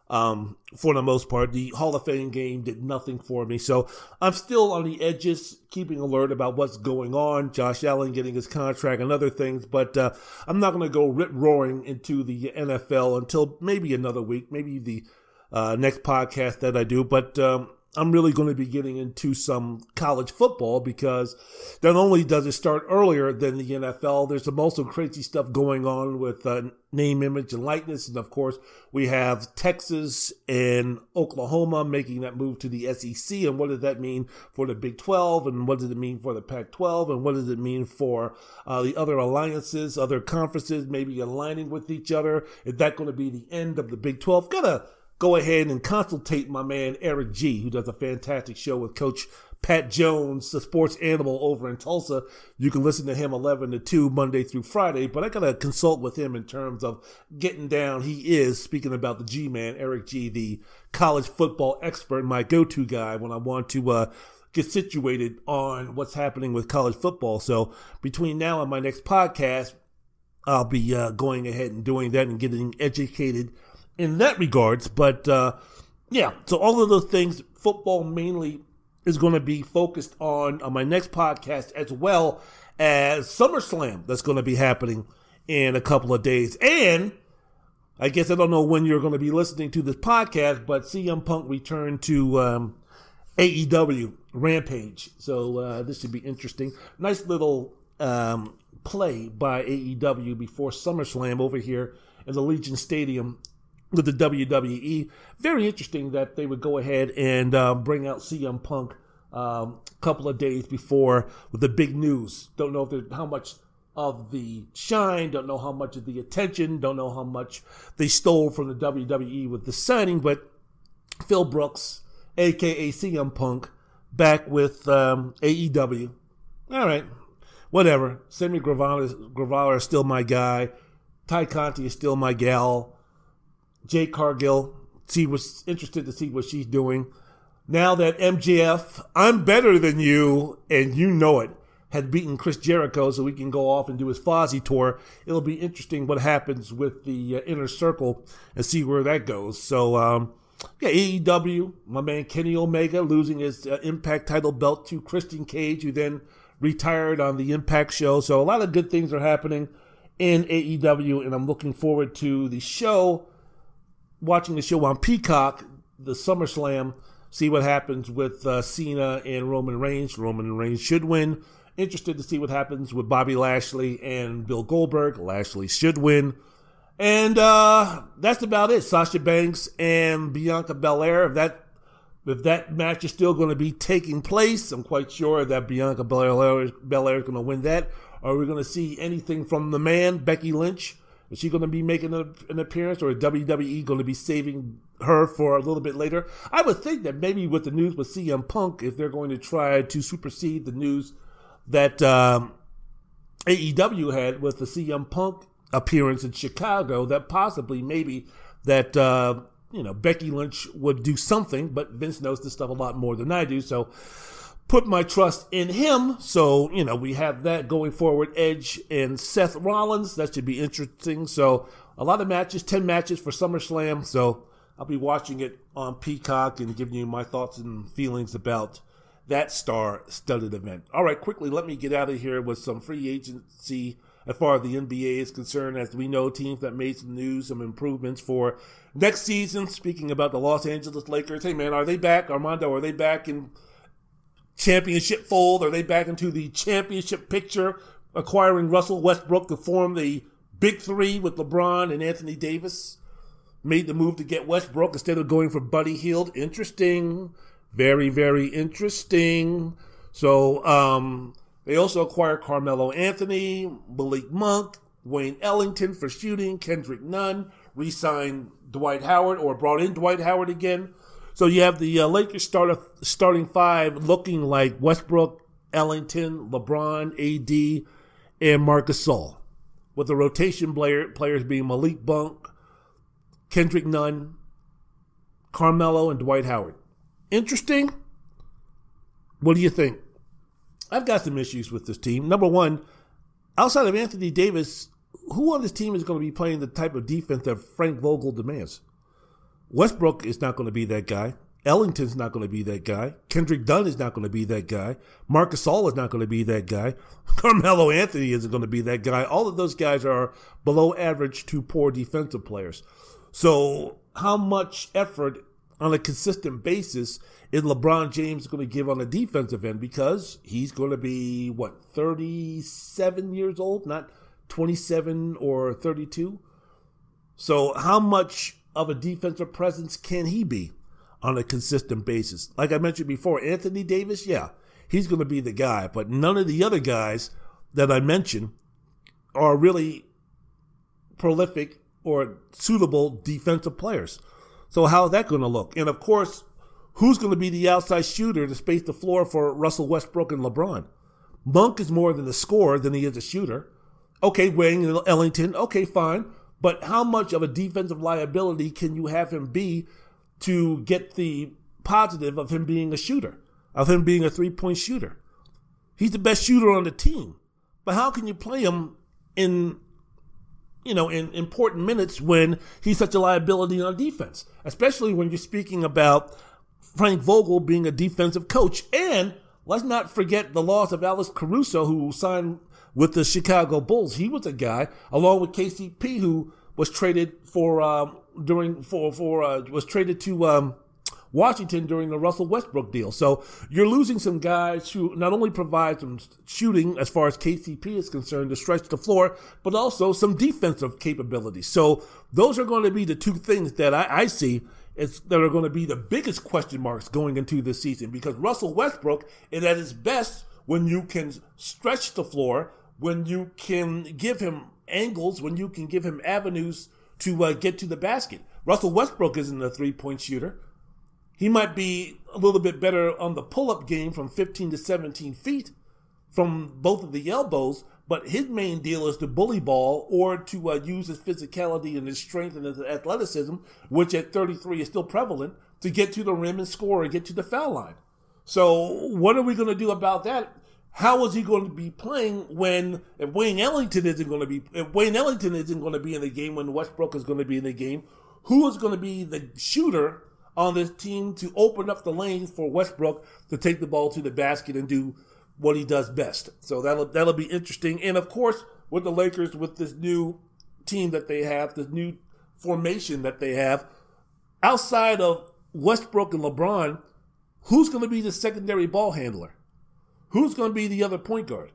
um, for the most part, the Hall of Fame game did nothing for me. So I'm still on the edges, keeping alert about what's going on. Josh Allen getting his contract and other things, but uh, I'm not going to go rip roaring into the NFL until maybe another week, maybe the uh, next podcast that I do. But um, I'm really going to be getting into some college football because not only does it start earlier than the NFL, there's some also crazy stuff going on with uh, name, image, and likeness. And of course, we have Texas and Oklahoma making that move to the SEC. And what does that mean for the Big 12? And what does it mean for the Pac 12? And what does it mean for uh, the other alliances, other conferences maybe aligning with each other? Is that going to be the end of the Big 12? Gotta go ahead and consultate my man Eric G, who does a fantastic show with Coach Pat Jones, the sports animal over in Tulsa. You can listen to him 11 to 2 Monday through Friday, but I got to consult with him in terms of getting down. He is, speaking about the G man, Eric G, the college football expert, my go to guy when I want to uh, get situated on what's happening with college football. So between now and my next podcast, I'll be uh, going ahead and doing that and getting educated in that regards. But uh, yeah, so all of those things, football mainly is going to be focused on on my next podcast as well as SummerSlam that's going to be happening in a couple of days. And I guess I don't know when you're going to be listening to this podcast, but CM Punk returned to um, AEW Rampage. So uh, this should be interesting. Nice little um, play by AEW before SummerSlam over here in the Allegiant Stadium with the WWE. Very interesting that they would go ahead and um, bring out CM Punk a um, couple of days before with the big news. Don't know if how much of the shine, don't know how much of the attention, don't know how much they stole from the WWE with the signing, but Phil Brooks, aka CM Punk, back with um, AEW. All right, whatever. Sammy Guevara is still my guy. Tay Conti is still my gal. Jade Cargill. See was interested to see what she's doing. Now that MJF, I'm better than you, and you know it, had beaten Chris Jericho, so we can go off and do his Fozzy tour. It'll be interesting what happens with the uh, inner circle and see where that goes. So, um, yeah, AEW, my man Kenny Omega losing his uh, Impact title belt to Christian Cage, who then retired on the Impact show. So a lot of good things are happening in AEW, and I'm looking forward to the show watching the show on Peacock, the SummerSlam, see what happens with uh, Cena and Roman Reigns. Roman Reigns should win. Interested to see what happens with Bobby Lashley and Bill Goldberg. Lashley should win. And uh, that's about it. Sasha Banks and Bianca Belair. If that if that match is still going to be taking place, I'm quite sure that Bianca Belair, Belair is going to win that. Are we going to see anything from the man, Becky Lynch? Is she going to be making a, an appearance, or is WWE going to be saving her for a little bit later? I would think that maybe with the news with CM Punk, if they're going to try to supersede the news that um, AEW had with the CM Punk appearance in Chicago, that possibly maybe that uh, you know Becky Lynch would do something, but Vince knows this stuff a lot more than I do, so put my trust in him. So, you know, we have that going forward. Edge and Seth Rollins. That should be interesting. So, a lot of matches, 10 matches for SummerSlam. So, I'll be watching it on Peacock and giving you my thoughts and feelings about that star studded event. All right, quickly, let me get out of here with some free agency as far as the NBA is concerned. As we know, teams that made some news, some improvements for next season. Speaking about the Los Angeles Lakers, hey man, are they back? Armando, are they back in championship fold? Are they back into the championship picture, acquiring Russell Westbrook to form the big three with LeBron and Anthony Davis? Made the move to get Westbrook instead of going for Buddy Hield. Interesting. Very, very interesting. So, um, they also acquired Carmelo Anthony, Malik Monk, Wayne Ellington for shooting, Kendrick Nunn, re signed Dwight Howard or brought in Dwight Howard again. So you have the uh, Lakers start starting five looking like Westbrook, Ellington, LeBron, AD, and Marcus Gasol, with the rotation player, players being Malik Monk, Kendrick Nunn, Carmelo, and Dwight Howard. Interesting. What do you think? I've got some issues with this team. Number one, outside of Anthony Davis, who on this team is going to be playing the type of defense that Frank Vogel demands? Westbrook is not going to be that guy. Ellington's not going to be that guy. Kendrick Nunn is not going to be that guy. Marcus Gasol is not going to be that guy. Carmelo Anthony isn't going to be that guy. All of those guys are below average to poor defensive players. So, how much effort on a consistent basis is LeBron James going to give on the defensive end because he's going to be, what, 37 years old, not 27 or 32? So, how much of a defensive presence can he be on a consistent basis? Like I mentioned before, Anthony Davis, yeah, he's going to be the guy, but none of the other guys that I mentioned are really prolific or suitable defensive players. So how is that going to look? And of course, who's going to be the outside shooter to space the floor for Russell Westbrook and LeBron? Monk is more than a scorer than he is a shooter. Okay, Wayne Ellington, okay, fine. But how much of a defensive liability can you have him be to get the positive of him being a shooter, of him being a three point shooter? He's the best shooter on the team. But how can you play him in you know, in important minutes when he's such a liability on defense, especially when you're speaking about Frank Vogel being a defensive coach. And let's not forget the loss of Alex Caruso, who signed with the Chicago Bulls. He was a guy, along with KCP, who was traded for um, during for for uh, was traded to um, Washington during the Russell Westbrook deal. So you're losing some guys who not only provide some shooting as far as KCP is concerned to stretch the floor, but also some defensive capabilities. So those are going to be the two things that I, I see is that are going to be the biggest question marks going into this season because Russell Westbrook is at his best when you can stretch the floor, when you can give him angles, when you can give him avenues to uh, get to the basket. Russell Westbrook isn't a three point shooter. He might be a little bit better on the pull up game from 15 to 17 feet from both of the elbows, but his main deal is to bully ball or to uh, use his physicality and his strength and his athleticism, which at 33 is still prevalent, to get to the rim and score and get to the foul line. So, what are we going to do about that? How is he going to be playing when if Wayne Ellington isn't going to be if Wayne Ellington isn't going to be in the game when Westbrook is going to be in the game? Who is going to be the shooter on this team to open up the lanes for Westbrook to take the ball to the basket and do what he does best. So that'll that'll be interesting. And of course, with the Lakers, with this new team that they have, this new formation that they have, outside of Westbrook and LeBron, who's going to be the secondary ball handler? Who's going to be the other point guard?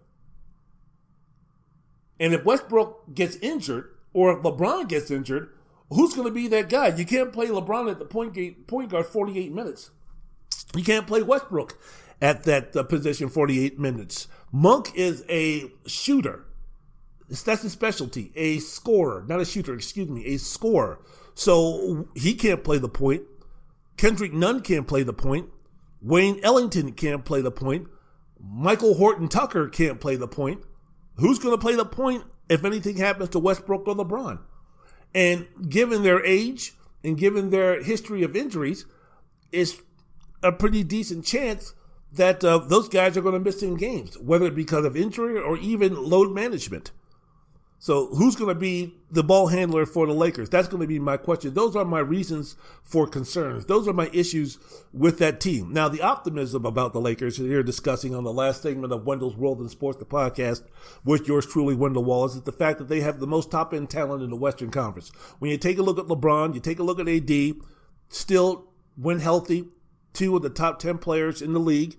And if Westbrook gets injured, or if LeBron gets injured, who's going to be that guy? You can't play LeBron at the point, gate, point guard 48 minutes. You can't play Westbrook at that uh, position 48 minutes. Monk is a shooter. That's his specialty. A scorer, not a shooter, excuse me, a scorer. So he can't play the point. Kendrick Nunn can't play the point. Wayne Ellington can't play the point. Michael Horton Tucker can't play the point. Who's going to play the point if anything happens to Westbrook or LeBron? And given their age and given their history of injuries, it's a pretty decent chance that uh, those guys are going to miss some games, whether because of injury or even load management. So, who's going to be the ball handler for the Lakers? That's going to be my question. Those are my reasons for concerns. Those are my issues with that team. Now, the optimism about the Lakers here discussing on the last segment of Wendell's World in Sports, the podcast with yours truly, Wendell Wallace, is the fact that they have the most top end talent in the Western Conference. When you take a look at LeBron, you take a look at AD, still when healthy, two of the top 10 players in the league,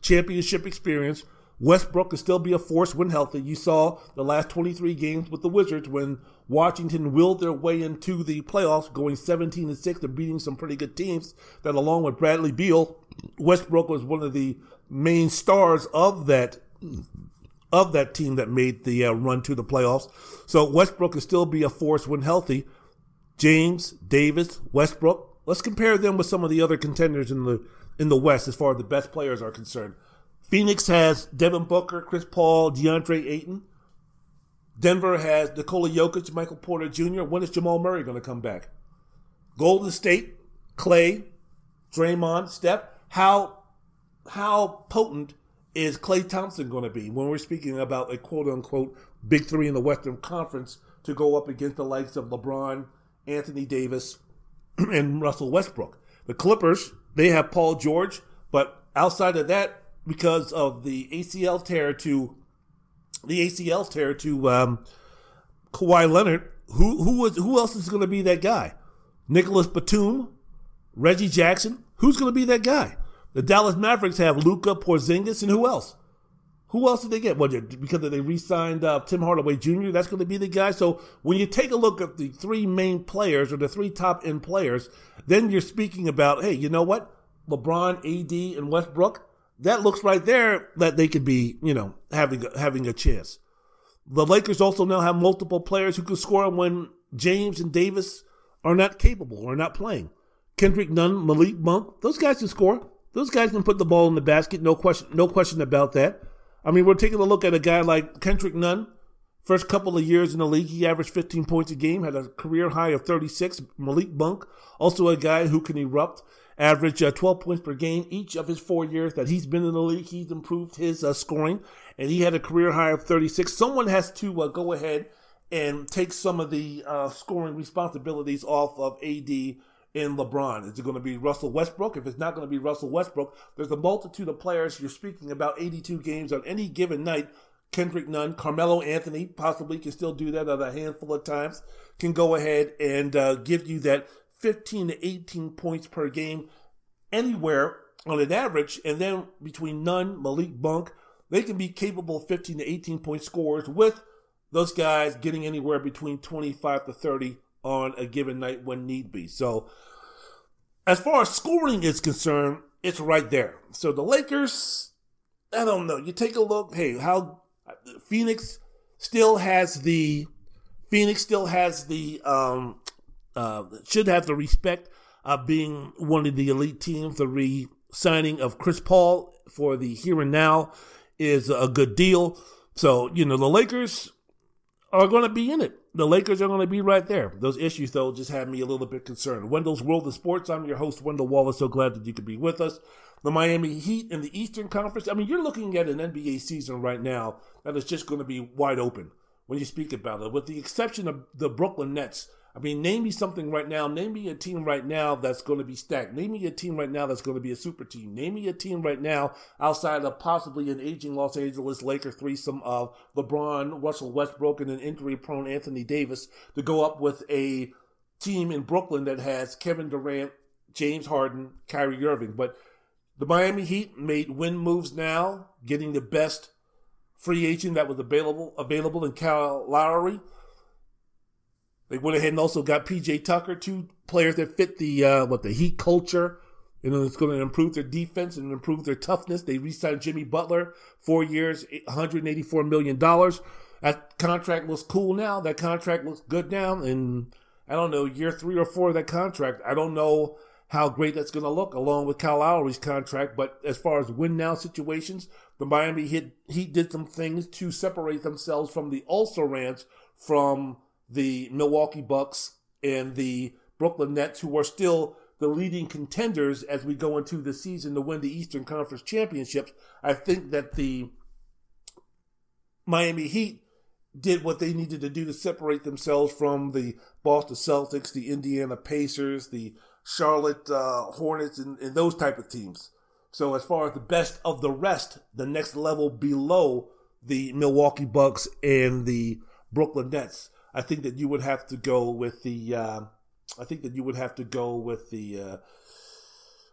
championship experience. Westbrook can still be a force when healthy. You saw the last 23 games with the Wizards when Washington willed their way into the playoffs, going 17 and 6 and beating some pretty good teams. That, along with Bradley Beal, Westbrook was one of the main stars of that of that team that made the uh, run to the playoffs. So Westbrook can still be a force when healthy. James, Davis, Westbrook. Let's compare them with some of the other contenders in the in the West as far as the best players are concerned. Phoenix has Devin Booker, Chris Paul, DeAndre Ayton. Denver has Nikola Jokic, Michael Porter Jr. When is Jamal Murray going to come back? Golden State, Klay, Draymond, Steph. How how potent is Klay Thompson going to be when we're speaking about a quote unquote big three in the Western Conference to go up against the likes of LeBron, Anthony Davis, and Russell Westbrook? The Clippers, they have Paul George, but outside of that, because of the ACL tear to the ACL tear to um, Kawhi Leonard. Who who was who else is going to be that guy? Nicholas Batum, Reggie Jackson, who's going to be that guy? The Dallas Mavericks have Luka Porzingis and who else? Who else did they get? What because they re-signed uh, Tim Hardaway Jr. That's going to be the guy. So when you take a look at the three main players or the three top end players, then you're speaking about, hey, you know what? LeBron, AD, and Westbrook. That looks right there that they could be, you know, having having a chance. The Lakers also now have multiple players who can score when James and Davis are not capable or not playing. Kendrick Nunn, Malik Monk, those guys can score. Those guys can put the ball in the basket. No question, no question about that. I mean, we're taking a look at a guy like Kendrick Nunn. First couple of years in the league, he averaged 15 points a game, had a career high of 36. Malik Monk, also a guy who can erupt, average uh, 12 points per game each of his four years that he's been in the league. He's improved his uh, scoring, and he had a career high of 36. Someone has to uh, go ahead and take some of the uh, scoring responsibilities off of AD in LeBron? Is it going to be Russell Westbrook? If it's not going to be Russell Westbrook, there's a multitude of players. You're speaking about 82 games on any given night. Kendrick Nunn, Carmelo Anthony possibly can still do that at a handful of times, can go ahead and uh, give you that 15 to 18 points per game anywhere on an average. And then between Nunn, Malik Monk, they can be capable of 15 to 18 point scores with those guys getting anywhere between 25 to 30 on a given night when need be. So, as far as scoring is concerned, it's right there. So the Lakers, I don't know. You take a look. Hey, how Phoenix still has the Phoenix still has the um uh should have the respect of being one of the elite teams. The re-signing of Chris Paul for the here and now is a good deal. So you know the Lakers are going to be in it the Lakers are going to be right there. Those issues, though, just have me a little bit concerned. Wendell's World of Sports. I'm your host, Wendell Wallace. So glad that you could be with us. The Miami Heat in the Eastern Conference. I mean, you're looking at an NBA season right now that is just going to be wide open when you speak about it, with the exception of the Brooklyn Nets I mean, name me something right now. Name me a team right now that's going to be stacked. Name me a team right now that's going to be a super team. Name me a team right now outside of possibly an aging Los Angeles Lakers threesome of LeBron, Russell Westbrook, and an injury prone Anthony Davis to go up with a team in Brooklyn that has Kevin Durant, James Harden, Kyrie Irving. But the Miami Heat made win moves now, getting the best free agent that was available available in Kyle Lowry. They went ahead and also got PJ Tucker, two players that fit the uh, what the Heat culture. Know, it's going to improve their defense and improve their toughness. They re-signed Jimmy Butler, four years, $184 million. That contract looks cool now. That contract looks good now. And I don't know, year three or four of that contract, I don't know how great that's going to look along with Kyle Lowry's contract. But as far as win now situations, the Miami Heat, Heat did some things to separate themselves from the also rants from the Milwaukee Bucks and the Brooklyn Nets, who are still the leading contenders as we go into the season to win the Eastern Conference Championships. I think that the Miami Heat did what they needed to do to separate themselves from the Boston Celtics, the Indiana Pacers, the Charlotte uh, Hornets, and, and those type of teams. So as far as the best of the rest, the next level below the Milwaukee Bucks and the Brooklyn Nets, I think that you would have to go with the. Uh, I think that you would have to go with the uh,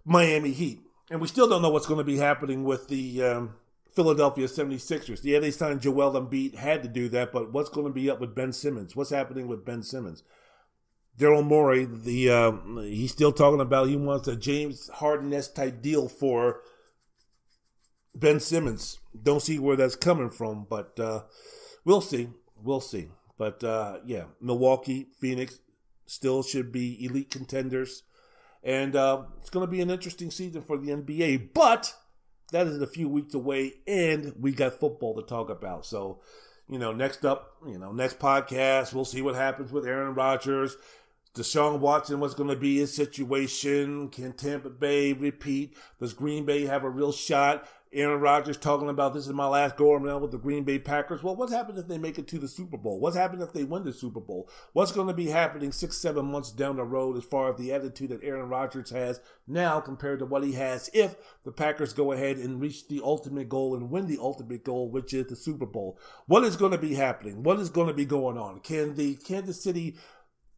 Miami Heat, and we still don't know what's going to be happening with the um, Philadelphia 76ers. Yeah, they signed Joel Embiid, had to do that, but what's going to be up with Ben Simmons? What's happening with Ben Simmons? Daryl Morey, the uh, he's still talking about he wants a James Harden type deal for Ben Simmons. Don't see where that's coming from, but uh, we'll see. We'll see. But uh, yeah, Milwaukee, Phoenix still should be elite contenders. And uh, it's going to be an interesting season for the NBA. But that is a few weeks away, and we got football to talk about. So, you know, next up, you know, next podcast, we'll see what happens with Aaron Rodgers. Deshaun Watson, what's going to be his situation? Can Tampa Bay repeat? Does Green Bay have a real shot? Aaron Rodgers talking about this is my last go around with the Green Bay Packers. Well, what happens if they make it to the Super Bowl? What's happened if they win the Super Bowl? What's going to be happening six, seven months down the road as far as the attitude that Aaron Rodgers has now compared to what he has if the Packers go ahead and reach the ultimate goal and win the ultimate goal, which is the Super Bowl? What is going to be happening? What is going to be going on? Can the Kansas City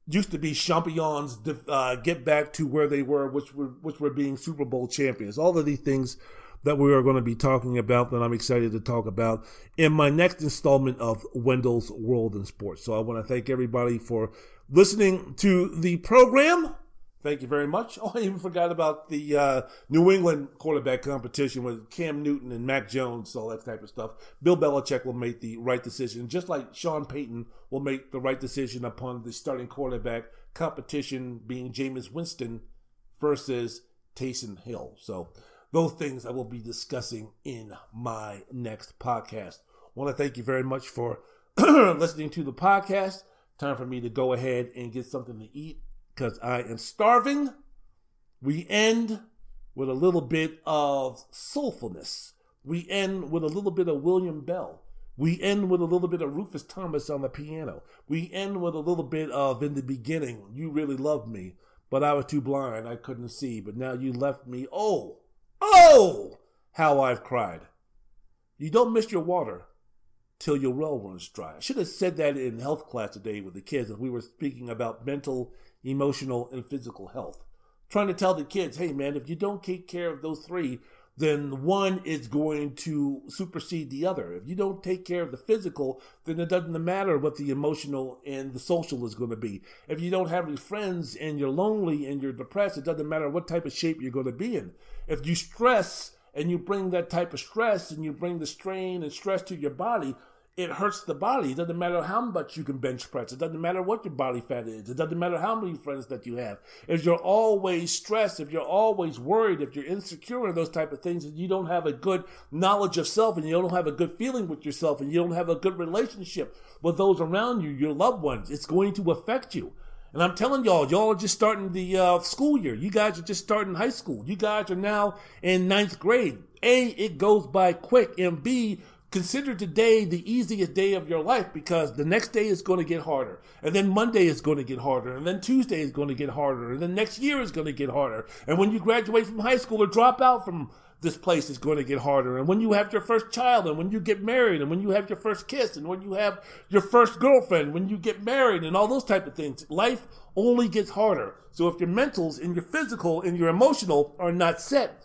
used to be champions uh, get back to where they were, which were which were being Super Bowl champions. All of these things that we are going to be talking about that I'm excited to talk about in my next installment of Wendell's World in Sports. So I want to thank everybody for listening to the program. Thank you very much. Oh, I even forgot about the uh, New England quarterback competition with Cam Newton and Mac Jones, all that type of stuff. Bill Belichick will make the right decision, just like Sean Payton will make the right decision upon the starting quarterback competition being Jameis Winston versus Taysom Hill. So those things I will be discussing in my next podcast. I want to thank you very much for listening to the podcast. Time for me to go ahead and get something to eat because I am starving. We end with a little bit of soulfulness. We end with a little bit of William Bell. We end with a little bit of Rufus Thomas on the piano. We end with a little bit of In the Beginning, You Really Loved Me, but I was too blind, I couldn't see, but now you left me. Oh, oh, how I've cried. You don't miss your water till your well runs dry. I should have said that in health class today with the kids as we were speaking about mental emotional, and physical health. Trying to tell the kids, hey man, if you don't take care of those three, then one is going to supersede the other. If you don't take care of the physical, then it doesn't matter what the emotional and the social is going to be. If you don't have any friends and you're lonely and you're depressed, it doesn't matter what type of shape you're going to be in. If you stress and you bring that type of stress and you bring the strain and stress to your body, it hurts the body. It doesn't matter how much you can bench press. It doesn't matter what your body fat is. It doesn't matter how many friends that you have. If you're always stressed, if you're always worried, if you're insecure and those type of things, and you don't have a good knowledge of self and you don't have a good feeling with yourself and you don't have a good relationship with those around you, your loved ones, it's going to affect you. And I'm telling y'all, y'all are just starting the uh, school year. You guys are just starting high school. You guys are now in ninth grade. A, it goes by quick. And B, consider today the easiest day of your life because the next day is going to get harder. And then Monday is going to get harder. And then Tuesday is going to get harder. And then next year is going to get harder. And when you graduate from high school or drop out from this place is going to get harder. And when you have your first child and when you get married and when you have your first kiss and when you have your first girlfriend, when you get married and all those type of things, life only gets harder. So if your mentals and your physical and your emotional are not set,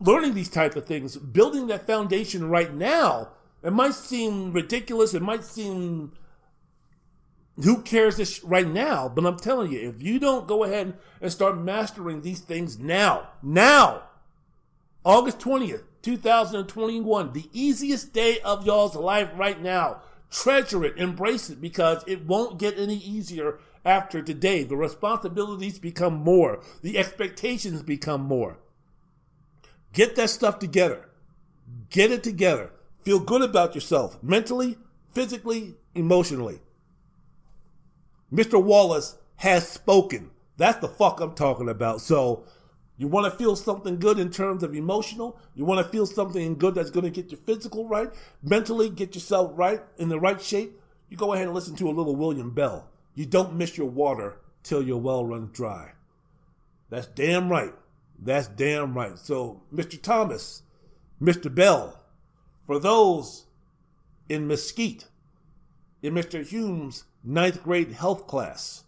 learning these type of things, building that foundation right now, it might seem ridiculous. It might seem who cares this right now? But I'm telling you, if you don't go ahead and start mastering these things now, now, August 20th, 2021, the easiest day of y'all's life right now. Treasure it, embrace it, because it won't get any easier after today. The responsibilities become more, the expectations become more. Get that stuff together. Get it together. Feel good about yourself mentally, physically, emotionally. Mr. Wallace has spoken. That's the fuck I'm talking about. So, you want to feel something good in terms of emotional. You want to feel something good that's going to get your physical right, mentally get yourself right in the right shape. You go ahead and listen to a little William Bell. You don't miss your water till your well runs dry. That's damn right. That's damn right. So, Mr. Thomas, Mr. Bell, for those in Mesquite, in Mr. Hume's ninth grade health class,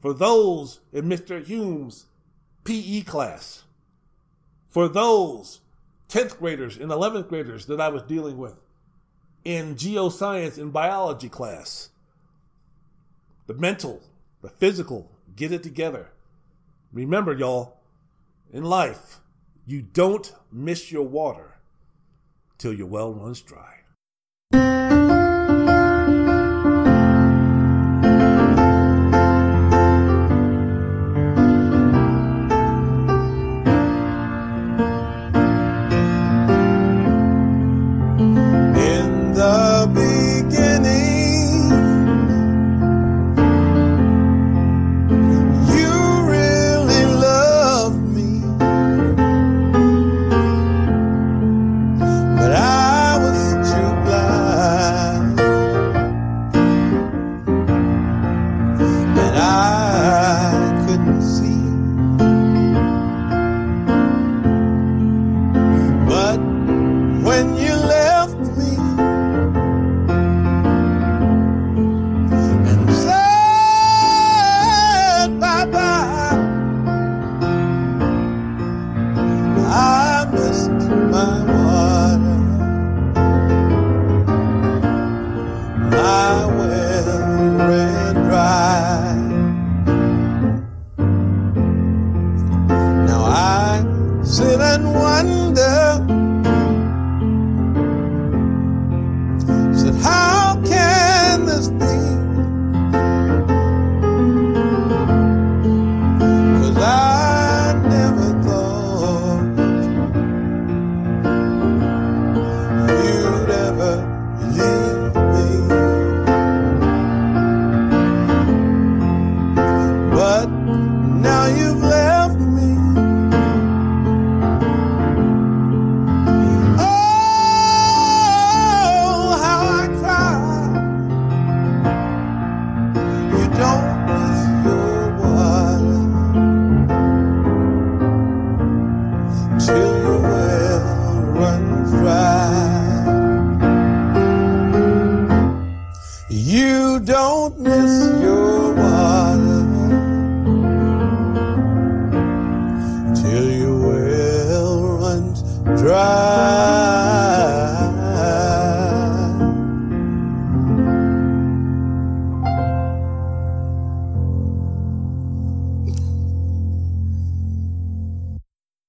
for those in Mr. Hume's PE class, for those 10th graders and 11th graders that I was dealing with in geoscience and biology class, the mental, the physical, get it together. Remember, y'all, in life, you don't miss your water till your well runs dry.